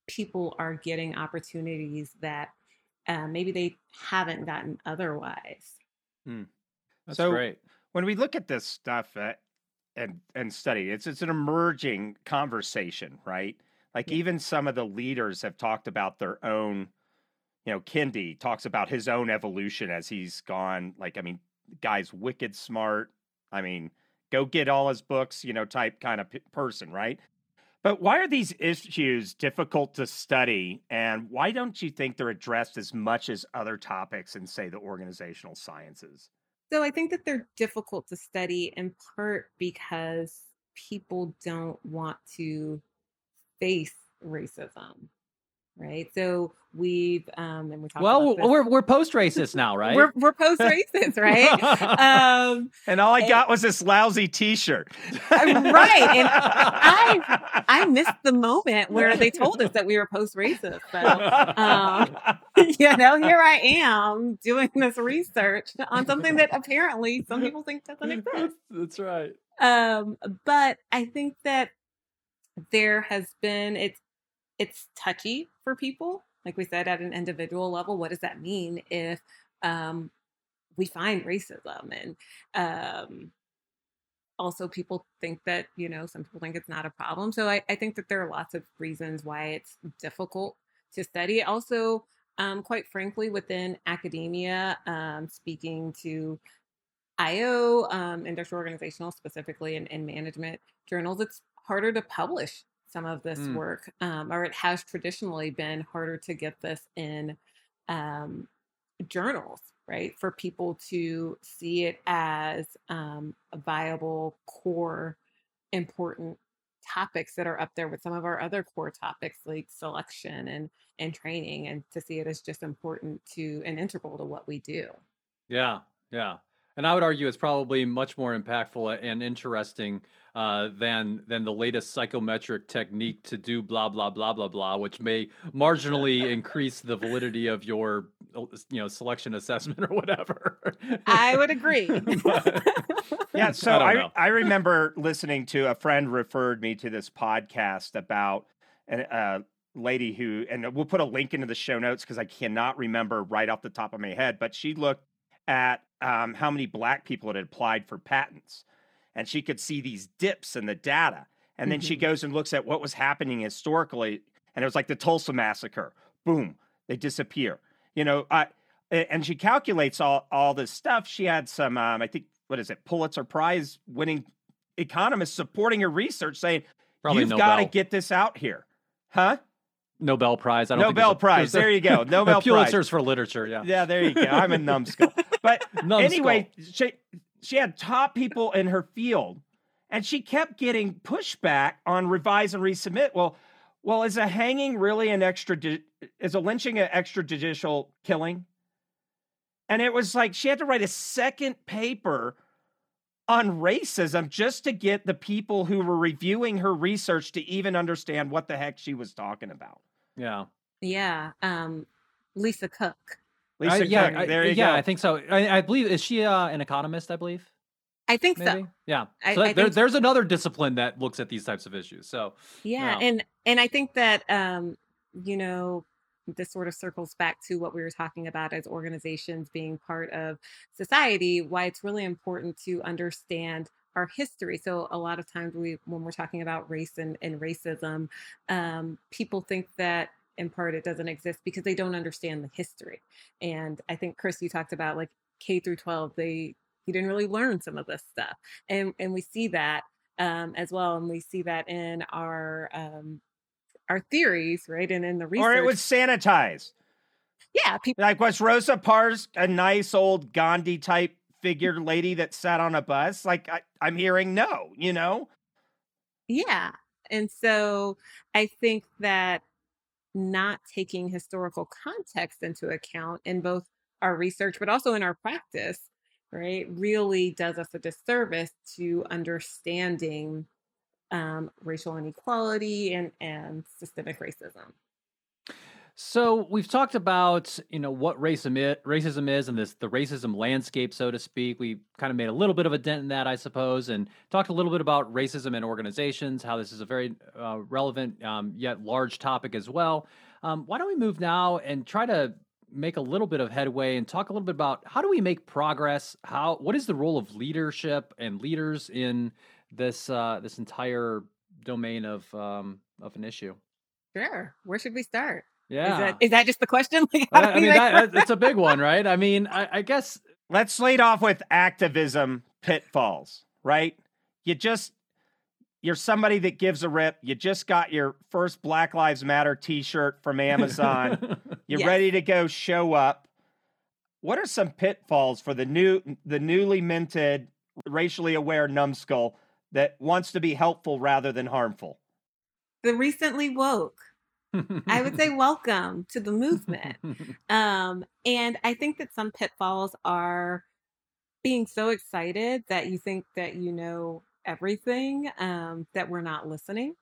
people are getting opportunities that uh, maybe they haven't gotten otherwise. Hmm. That's So- great. when we look at this stuff uh, and and study, it's it's an emerging conversation, right? Like Yeah. even some of the leaders have talked about their own. You know, Kendi talks about his own evolution as he's gone. Like, I mean, the guy's wicked smart. I mean, go get all his books. You know, type kind of p- person, right? But why are these issues difficult to study, and why don't you think they're addressed as much as other topics in, say, the organizational sciences? So I think that they're difficult to study in part because people don't want to face racism, right? So we've um, and we talked Well, about we're we're post racist now, right? we're we're post racist, right? um, And all I And- got was this lousy T-shirt. right, and I I missed the moment where they told us that we were post racist. So um, you know, here I am doing this research on something that apparently some people think doesn't exist. That's right. Um, but I think that there has been it's it's touchy for people. Like we said, at an individual level, what does that mean if um, we find racism and um, also people think that you know some people think it's not a problem so I, I think that there are lots of reasons why it's difficult to study also um, quite frankly within academia um, speaking to io um, industrial organizational specifically in, in management journals it's harder to publish some of this Mm. work um, or it has traditionally been harder to get this in um, journals, right? For people to see it as um, a viable, core, important topics that are up there with some of our other core topics like selection and and training, and to see it as just important to and integral to what we do. Yeah, yeah. And I would argue it's probably much more impactful and interesting uh, than than the latest psychometric technique to do blah blah blah blah blah, which may marginally increase the validity of your uh, you know selection assessment or whatever. I would agree. But- Yeah, so I I. I, remember listening to a friend referred me to this podcast about an- a lady who, and we'll put a link into the show notes because I cannot remember right off the top of my head, but she looked at um, how many black people had applied for patents, and she could see these dips in the data, and then she Mhm. goes and looks at what was happening historically, and it was like the Tulsa massacre. Boom, they disappear. You know, I and she calculates all all this stuff. She had some, um, I think, what is it, Pulitzer Prize winning economists supporting her research, saying Probably you've got to get this out here, huh? Nobel Prize. I don't Nobel a- Prize. a- There you go. Nobel Prize. Pulitzer's for literature. Yeah. Yeah, there you go. I'm a numbskull. But Numbskull. anyway, she she had top people in her field, and she kept getting pushback on revise and resubmit. Well, well, is a hanging really an extra? Is a lynching an extrajudicial killing? And it was like she had to write a second paper on racism just to get the people who were reviewing her research to even understand what the heck she was talking about. Yeah. yeah, um, Lisa Cook. Lisa I- yeah. Cook, I- there you yeah. go. I think so. I, I believe is she uh, an economist? I believe. I think Maybe. so. Yeah. So I that- there, so. there's another discipline that looks at these types of issues. So Yeah, Yeah. and and I think that um, you know this sort of circles back to what we were talking about as organizations being part of society. Why it's really important to understand our history. So a lot of times we when we're talking about race and, and racism, um, people think that in part it doesn't exist because they don't understand the history. And I think Chris, you talked about like K through 12, they you didn't really learn some of this stuff, and and we see that um, as well, and we see that in our um, our theories, right, and in the research. or it was sanitized. yeah, people. Like was Rosa Parks a nice old Gandhi type mm-hmm. figure lady that sat on a bus? Like I, I'm hearing no, you know? Yeah. And so I think that not taking historical context into account in both our research, but also in our practice, right, really does us a disservice to understanding um, racial inequality and, and systemic racism. So we've talked about you know what racism is, racism is and this the racism landscape, so to speak. We kind of made a little bit of a dent in that, I suppose, and talked a little bit about racism in organizations, how this is a very uh, relevant um, yet large topic as well. Um, why don't we move now and try to make a little bit of headway and talk a little bit about how do we make progress? How what is the role of leadership and leaders in this uh, this entire domain of um, of an issue? Sure. Where should we start? Yeah. Is that, is that just the question? Like, I, I mean, that, that's a big one, right? I mean, I, I guess. Let's lead off with activism pitfalls, right? You just, you're somebody that gives a rip. You just got your first Black Lives Matter t shirt from Amazon. you're yes. ready to go show up. What are some pitfalls for the new, the newly minted, racially aware numbskull that wants to be helpful rather than harmful? The recently woke I would say welcome to the movement. Um, and I think that some pitfalls are being so excited that you think that you know everything, um, that we're not listening.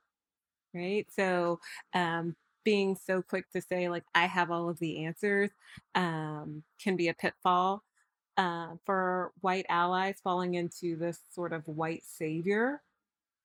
Right. So, um, being so quick to say, like, I have all of the answers um, can be a pitfall uh, for white allies falling into this sort of white savior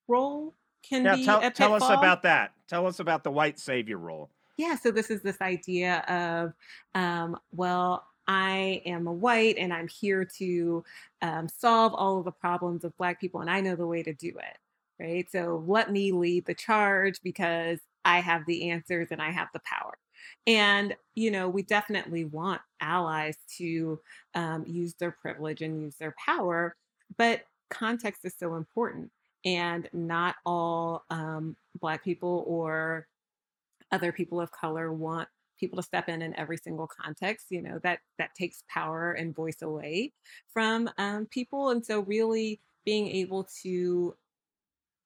role can yeah, be tell, a tell us about that. Tell us about the white savior role. Yeah, so this is this idea of, um, well, I am a white and I'm here to um, solve all of the problems of Black people, and I know the way to do it, right? So let me lead the charge because I have the answers and I have the power. And, you know, we definitely want allies to um, use their privilege and use their power, but context is so important and not all um, Black people or other people of color want people to step in in every single context you know that that takes power and voice away from um, people and so really being able to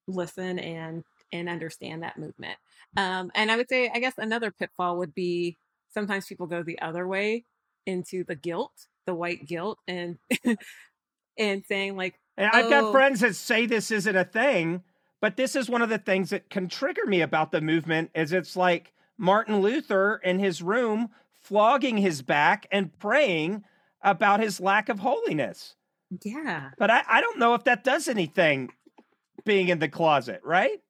listen and and understand that movement um, and i would say i guess another pitfall would be sometimes people go the other way into the guilt the white guilt and and saying like and I've got oh. friends that say this isn't a thing, but this is one of the things that can trigger me about the movement is it's like Martin Luther in his room flogging his back and praying about his lack of holiness. Yeah. But I, I don't know if that does anything being in the closet, right?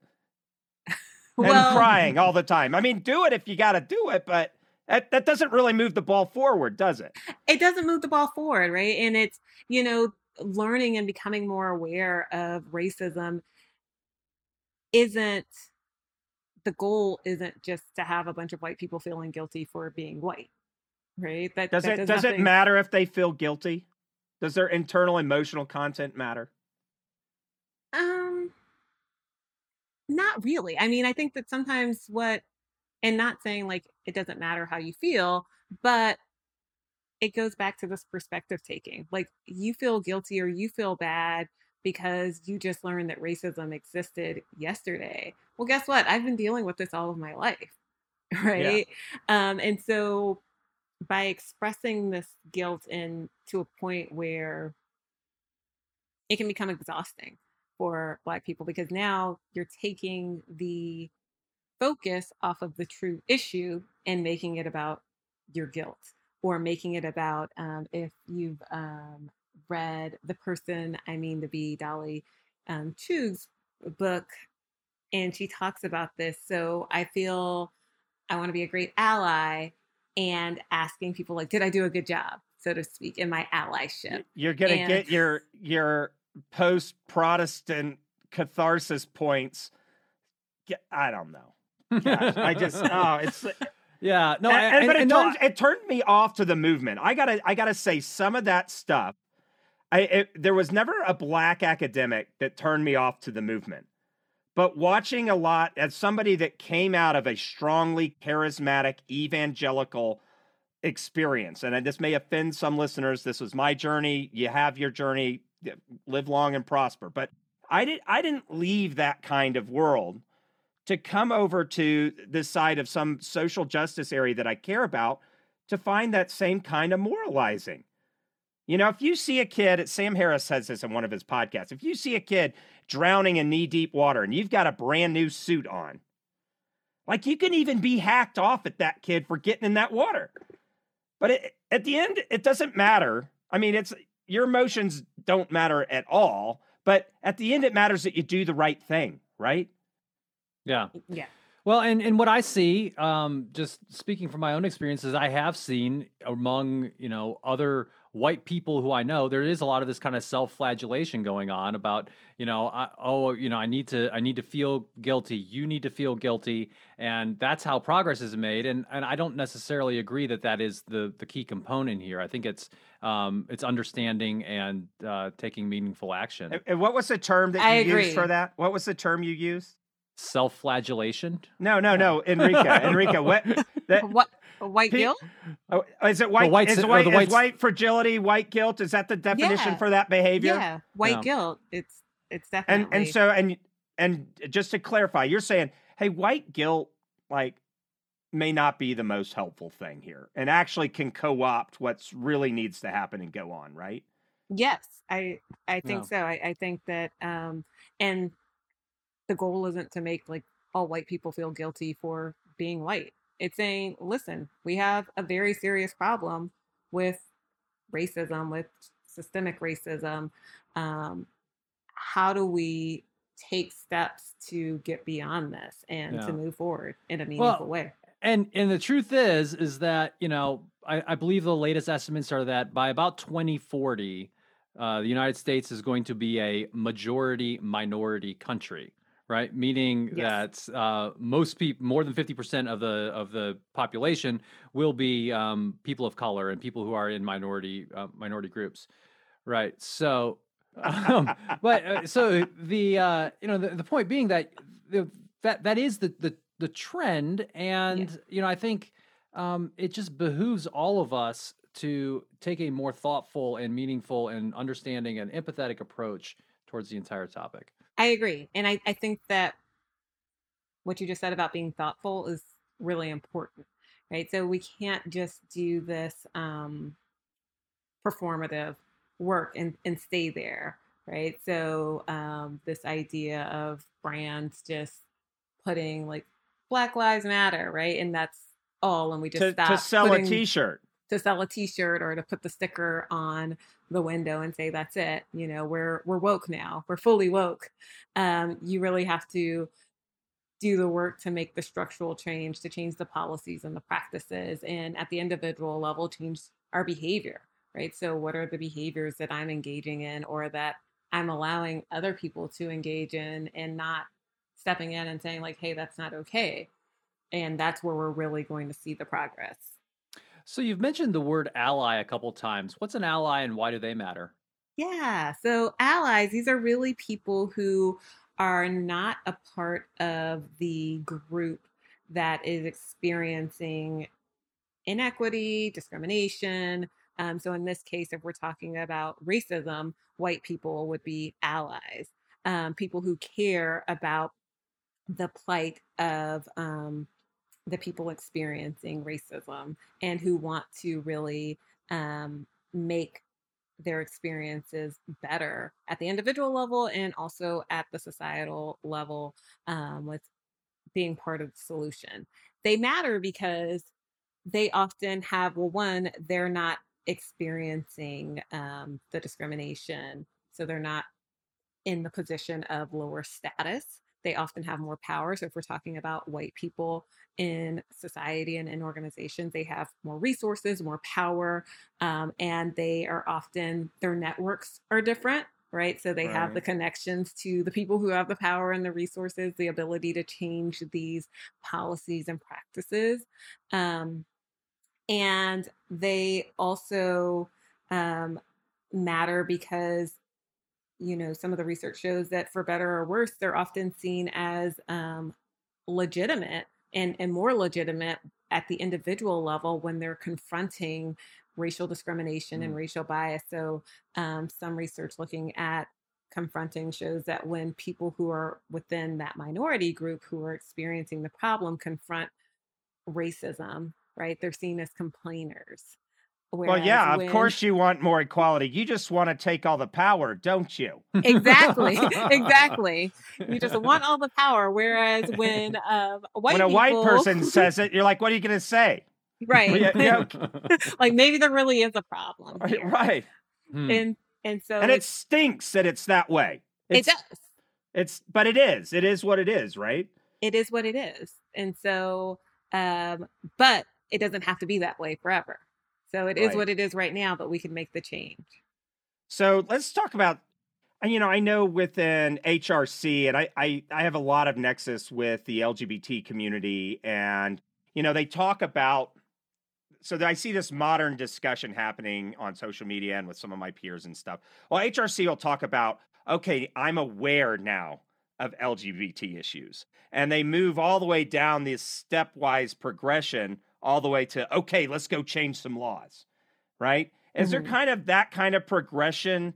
Well, and crying all the time. I mean, do it if you got to do it, but that, that doesn't really move the ball forward, does it? It doesn't move the ball forward, right? And it's, you know, learning and becoming more aware of racism isn't the goal isn't just to have a bunch of white people feeling guilty for being white right that does that it does, does it matter if they feel guilty does their internal emotional content matter um not really i mean i think that sometimes what and not saying like it doesn't matter how you feel but it goes back to this perspective taking. Like you feel guilty or you feel bad because you just learned that racism existed yesterday. Well, guess what? I've been dealing with this all of my life. Right. Yeah. Um, and so by expressing this guilt in to a point where it can become exhausting for black people because now you're taking the focus off of the true issue and making it about your guilt or making it about um, if you've um, read the person I mean to be Dolly um, Chugh's book, and she talks about this. So I feel I want to be a great ally and asking people like, did I do a good job, so to speak, in my allyship? You're gonna and... get your your post Protestant catharsis points. I don't know. Gosh, I just oh, it's yeah, no, and, and, but it, turned, it turned me off to the movement. I gotta, I gotta say, some of that stuff. I it, there was never a black academic that turned me off to the movement, but watching a lot as somebody that came out of a strongly charismatic evangelical experience. And this may offend some listeners. This was my journey. You have your journey. Live long and prosper. But I did I didn't leave that kind of world to come over to this side of some social justice area that I care about to find that same kind of moralizing. You know, if you see a kid, Sam Harris says this in one of his podcasts. If you see a kid drowning in knee deep water and you've got a brand new suit on, like you can even be hacked off at that kid for getting in that water. But it, at the end, it doesn't matter. I mean, it's your emotions don't matter at all. But at the end, it matters that you do the right thing, right? Yeah. Yeah. Well, and, and what I see, um, just speaking from my own experiences, I have seen among you know other white people who I know, there is a lot of this kind of self-flagellation going on about, you know, I, oh, you know, I need to, I need to feel guilty. You need to feel guilty, and that's how progress is made. And and I don't necessarily agree that that is the the key component here. I think it's um, it's understanding and uh, taking meaningful action. And what was the term that I you agree. used for that? What was the term you used? Self-flagellation. No, no, no, Enrica. Enrica, what? That, What white guilt? oh, is it white? white is, white the is white white fragility, white guilt? Is that the definition Yeah. for that behavior? Yeah, white No. guilt. It's it's definitely And and so and and just to clarify, you're saying, hey, white guilt like may not be the most helpful thing here, and actually can co-opt what's really needs to happen and go on, right? Yes, I I think No. so. I, I think that um and the goal isn't to make like all white people feel guilty for being white. It's saying, listen, we have a very serious problem with racism, with systemic racism. Um, how do we take steps to get beyond this and Yeah. to move forward in a meaningful Well, way? And and the truth is, is that you know, I, I believe the latest estimates are that by about 2040, uh, the United States is going to be a majority minority country, right? Meaning Yes. that uh, most people, more than 50 percent of the of the population, will be um, people of color and people who are in minority uh, minority groups, right? So. Um, but uh, so the uh, you know the, the point being that the, that that is the the the trend, and you know I think um, it just behooves all of us to take a more thoughtful and meaningful and understanding and empathetic approach towards the entire topic. I agree. And I, I think that what you just said about being thoughtful is really important, right? So we can't just do this um, performative work and, and stay there, right? So um, this idea of brands just putting like Black Lives Matter, right? And that's all. And we just To, stop to sell putting- a T-shirt. to sell a t-shirt or to put the sticker on the window and say that's it you know we're we're woke now we're fully woke um, you really have to do the work to make the structural change to change the policies and the practices and at the individual level change our behavior right so what are the behaviors that i'm engaging in or that i'm allowing other people to engage in and not stepping in and saying like hey that's not okay and that's where we're really going to see the progress So you've mentioned the word ally a couple times. What's an ally and why do they matter? Yeah. So allies, these are really people who are not a part of the group that is experiencing inequity, discrimination. Um, so in this case, if we're talking about racism, white people would be allies, um, people who care about the plight of um, the people experiencing racism and who want to really um, make their experiences better at the individual level and also at the societal level um, with being part of the solution. They matter because they often have, well, one, they're not experiencing um, the discrimination. So they're not in the position of lower status. They often have more power. So if we're talking about white people in society and in organizations, they have more resources, more power, um, and they are often, their networks are different. Right. So they have the connections to the people who have the power and the resources, the ability to change these policies and practices. Um, and they also um, matter because you know some of the research shows that for better or worse they're often seen as um, legitimate and, and more legitimate at the individual level when they're confronting racial discrimination mm. and racial bias. So, um, some research looking at confronting shows that when people who are within that minority group who are experiencing the problem confront racism, right, they're seen as complainers. Whereas well, yeah, when... of course you want more equality. You just want to take all the power, don't you? Exactly, exactly. You just want all the power. Whereas when um, white when a people... white person says it, you're like, "What are you going to say?" Right. like maybe there really is a problem. Here. Right. Hmm. And and so and it stinks that it's that way. It's, it does. It's but it is. It is what it is, right? It is what it is. And so, um, but it doesn't have to be that way forever. So it right. is what it is right now, but we can make the change. So let's talk about uh, you know, I know within HRC, and I, I, I have a lot of nexus with the LGBT community, and you know, they talk about. So I see this modern discussion happening on social media and with some of my peers and stuff. Well, HRC will talk about, okay, I'm aware now of LGBT issues, and they move all the way down this stepwise progression all the way to okay, let's go change some laws, right? Is mm-hmm. there kind of that kind of progression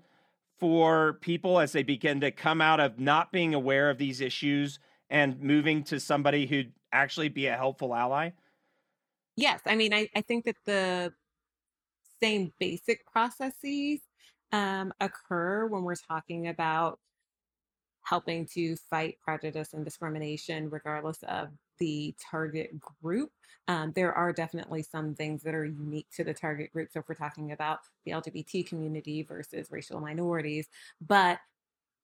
for people as they begin to come out of not being aware of these issues and moving to somebody who'd actually be a helpful ally? Yes. I mean, I, I think that the same basic processes um, occur when we're talking about helping to fight prejudice and discrimination, regardless of the target group. Um, there are definitely some things that are unique to the target group. So if we're talking about the LGBT community versus racial minorities, but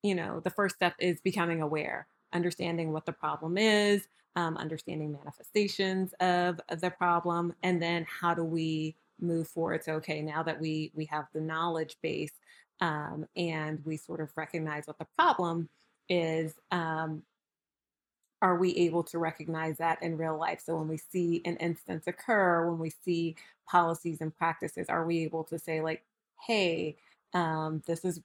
you know, the first step is becoming aware, understanding what the problem is, um, understanding manifestations of, of the problem, and then how do we move forward? So okay, now that we we have the knowledge base um, and we sort of recognize what the problem is, um, are we able to recognize that in real life? So when we see an instance occur, when we see policies and practices, are we able to say like, hey, um, this is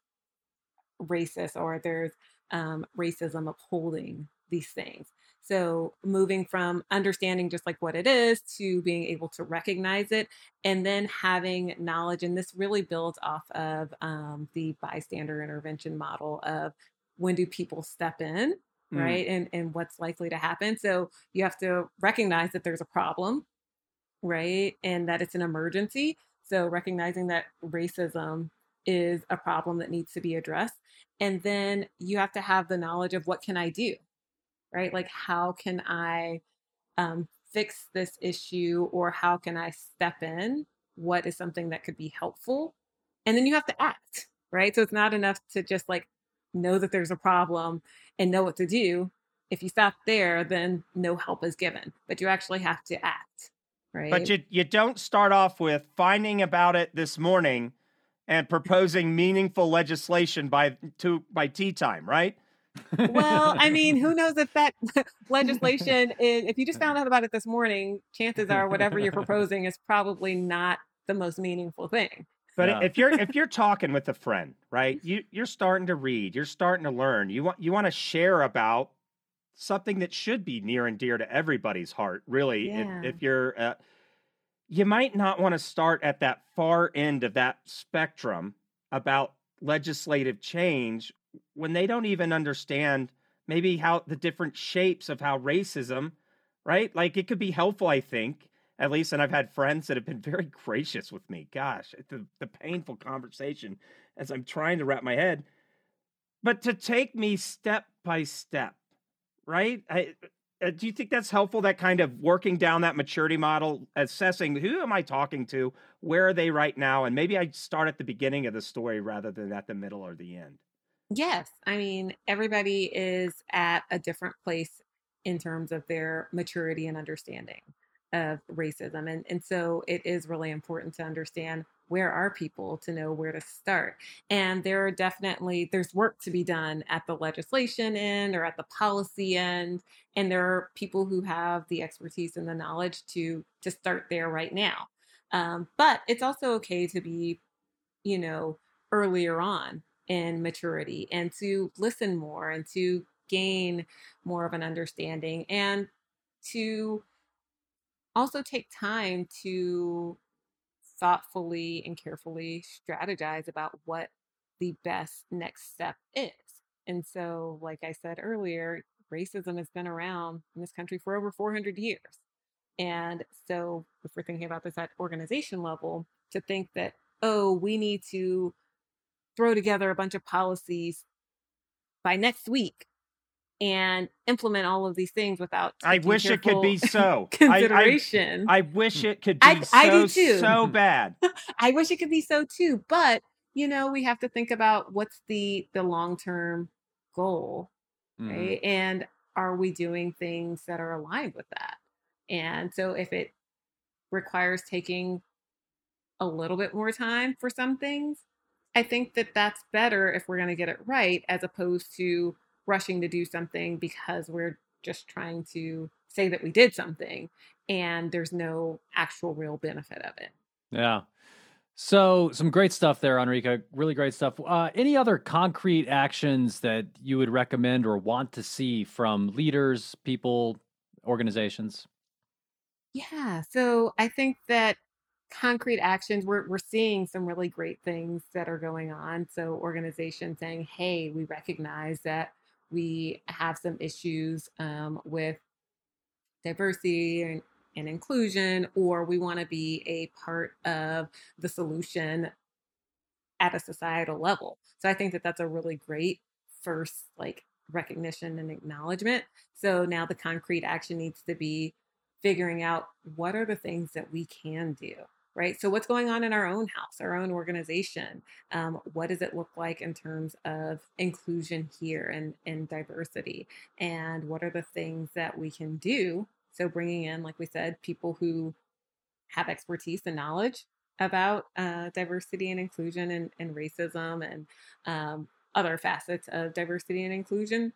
racist or there's um, racism upholding these things. So moving from understanding just like what it is to being able to recognize it and then having knowledge. And this really builds off of um, the bystander intervention model of when do people step in mm. right and and what's likely to happen so you have to recognize that there's a problem right and that it's an emergency so recognizing that racism is a problem that needs to be addressed and then you have to have the knowledge of what can i do? right like how can i um, fix this issue or how can i step in? What is something that could be helpful? and then you have to act right so it's not enough to just like know that there's a problem and know what to do. If you stop there, then no help is given, but you actually have to act. Right. But you, you don't start off with finding about it this morning and proposing meaningful legislation by to by tea time, right? well, I mean, who knows if that legislation is, if you just found out about it this morning, chances are whatever you're proposing is probably not the most meaningful thing. But yeah. if you're if you're talking with a friend, right? You you're starting to read, you're starting to learn. You want you want to share about something that should be near and dear to everybody's heart. Really, yeah. if, if, you're, uh, you might not want to start at that far end of that spectrum about legislative change when they don't even understand maybe how the different shapes of how racism, right? Like it could be helpful, I think, at least, and I've had friends that have been very gracious with me. Gosh, the, the painful conversation as I'm trying to wrap my head, but to take me step by step, right? I, uh, do you think that's helpful? That kind of working down that maturity model, assessing who am I talking to, where are they right now, and maybe I start at the beginning of the story rather than at the middle or the end. Yes, I mean everybody is at a different place in terms of their maturity and understanding of racism. And, and so it is really important to understand where are people to know where to start. And there are definitely, there's work to be done at the legislation end or at the policy end. And there are people who have the expertise and the knowledge to, to start there right now. Um, but it's also okay to be, you know, earlier on in maturity and to listen more and to gain more of an understanding and to also take time to thoughtfully and carefully strategize about what the best next step is. And so, like I said earlier, racism has been around in this country for over 400 years. And so, if we're thinking about this at organization level, to think that, oh, we need to throw together a bunch of policies by next week and implement all of these things without I wish it could be so. consideration. I, I, I wish it could be I- so, I do too. so bad. I wish it could be so too, but you know, we have to think about what's the the long-term goal, Mhm. right? And are we doing things that are aligned with that? And so if it requires taking a little bit more time for some things, I think that that's better if we're going to get it right as opposed to rushing to do something because we're just trying to say that we did something and there's no actual real benefit of it. Yeah. So some great stuff there, Enrica. Really great stuff. Uh, any other concrete actions that you would recommend or want to see from leaders, people, organizations? Yeah. So I think that concrete actions, we're, we're seeing some really great things that are going on. So organizations saying, hey, we recognize that we have some issues um, with diversity and, and inclusion, or we want to be a part of the solution at a societal level. So I think that that's a really great first like recognition and acknowledgement. So now the concrete action needs to be figuring out what are the things that we can do right? So what's going on in our own house our own organization? Um, what does it look like in terms of inclusion here and, and diversity? And what are the things that we can do? So bringing in like we said people who have expertise and knowledge about uh, diversity and inclusion and, and racism and um, other facets of diversity and inclusion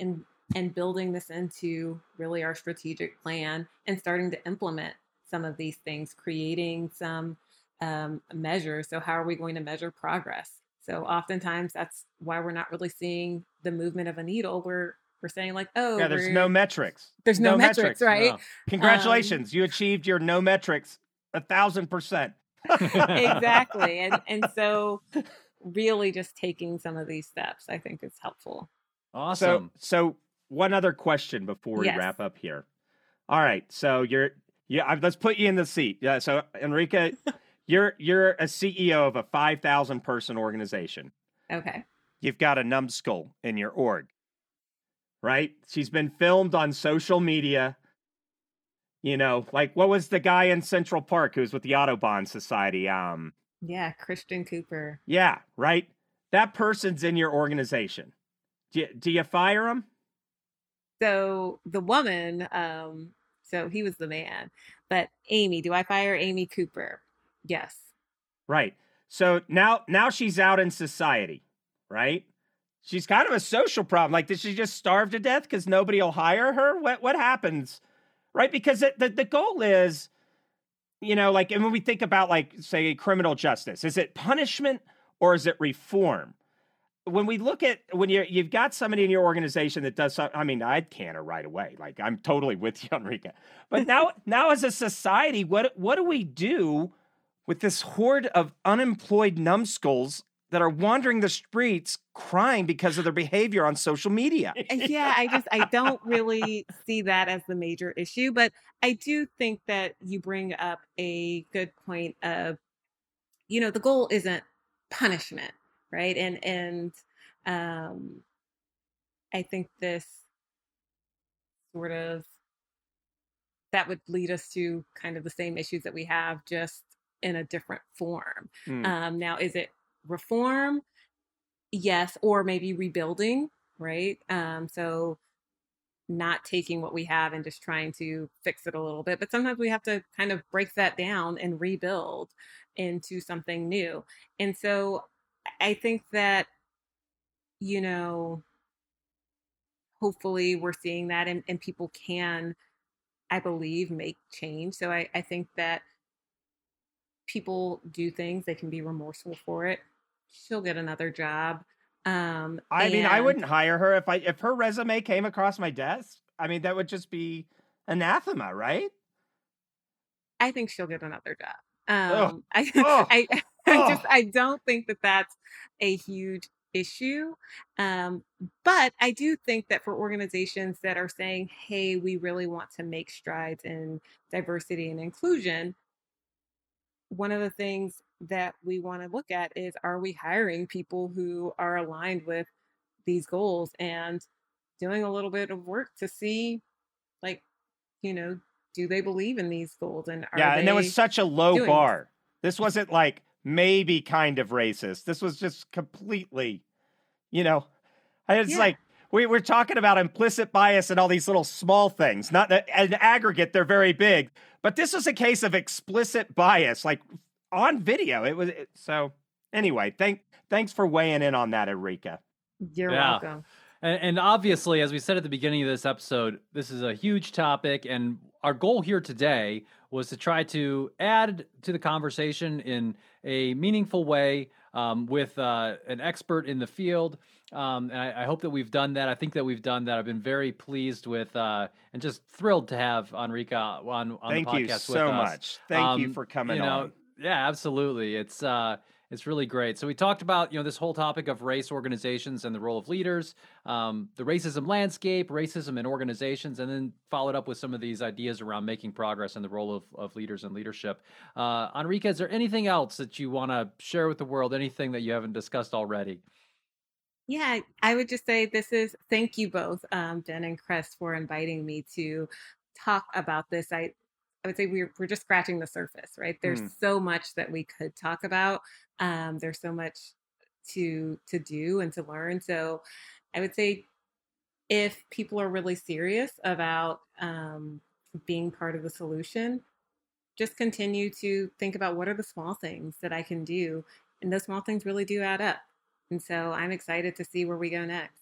and and building this into really our strategic plan and starting to implement some of these things, creating some um, measures. So, how are we going to measure progress? So, oftentimes that's why we're not really seeing the movement of a needle. We're we're saying like, oh, Yeah, there's no metrics. there's no, metrics, right? No. Congratulations, you achieved your no metrics a thousand percent. exactly, and and so really just taking some of these steps, I think, is helpful. Awesome. So, so one other question before we Yes. wrap up here. All right, so you're yeah. I- Let's put you in the seat. Yeah. So Enrica, you're you're a CEO of a five thousand person organization. Okay. You've got a numbskull in your org, right? She's been filmed on social media. You know, like what was the guy in Central Park who was with the Audubon Society? Um, Yeah, Christian Cooper. yeah, right. That person's in your organization. Do you, do you fire him? So the woman, um, so he was the man, but Amy, do I fire Amy Cooper? Yes. Right. So now now she's out in society, right? She's kind of a social problem. Like, did she just starve to death because nobody will hire her? What what happens? Right? Because it, the the goal is, you know, like, and when we think about like, say, criminal justice, is it punishment or is it reform? When we look at when you you've got somebody in your organization that does something, I mean, I'd can her right away. Like, I'm totally with you, Enrica. But now now as a society, what what do we do? with this horde of unemployed numbskulls that are wandering the streets crying because of their behavior on social media. Uh, yeah, I just I don't really see that as the major issue, but I do think that you bring up a good point of you know, the goal isn't punishment, right? And and um I think this sort of that would lead us to kind of the same issues that we have just in a different form. Mm. Um, now, is it reform? Yes, or maybe rebuilding, right? Um, so not taking what we have and just trying to fix it a little bit. But sometimes we have to kind of break that down and rebuild into something new. And so I think that, you know, hopefully we're seeing that and, and people can, I believe, make change. So I, I think that people do things, they can be remorseful for it. She'll get another job. Um, I mean, I wouldn't hire her if I if her resume came across my desk. I mean, that would just be anathema, right? I think she'll get another job. Um, I, Oh. I, I Oh. just, I don't think that that's a huge issue. Um, but I do think that for organizations that are saying, hey, we really want to make strides in diversity and inclusion, one of the things that we want to look at is are we hiring people who are aligned with these goals and doing a little bit of work to see, like, you know, do they believe in these goals and are yeah, and there was such a low doing bar. This wasn't like maybe kind of racist. This was just completely, you know, it's Yeah. like we, we're talking about implicit bias and all these little small things. Not that in aggregate, they're very big, but this was a case of explicit bias, like on video. It was it- so. Anyway, thank thanks for weighing in on that, Enrica. You're Yeah. welcome. And, and obviously, as we said at the beginning of this episode, this is a huge topic, and our goal here today was to try to add to the conversation in a meaningful way um, with uh, an expert in the field. Um, and I, I hope that we've done that. I think that we've done that. I've been very pleased with uh, and just thrilled to have Enrica on on Thank the podcast with us. Thank you so much. Thank you Um, for coming you know, on. Yeah, absolutely. It's uh it's really great. So we talked about, you know, this whole topic of race organizations and the role of leaders, um, the racism landscape, racism in organizations, and then followed up with some of these ideas around making progress and the role of, of leaders and leadership. Uh, Enrica, is there anything else that you want to share with the world? Anything that you haven't discussed already? Yeah, I would just say this is thank you both, um, Ben and Chris, for inviting me to talk about this. I I would say we're we're just scratching the surface, right? There's Mm. so much that we could talk about. Um, there's so much to to do and to learn. So I would say if people are really serious about um, being part of the solution, just continue to think about what are the small things that I can do. And those small things really do add up. And so I'm excited to see where we go next.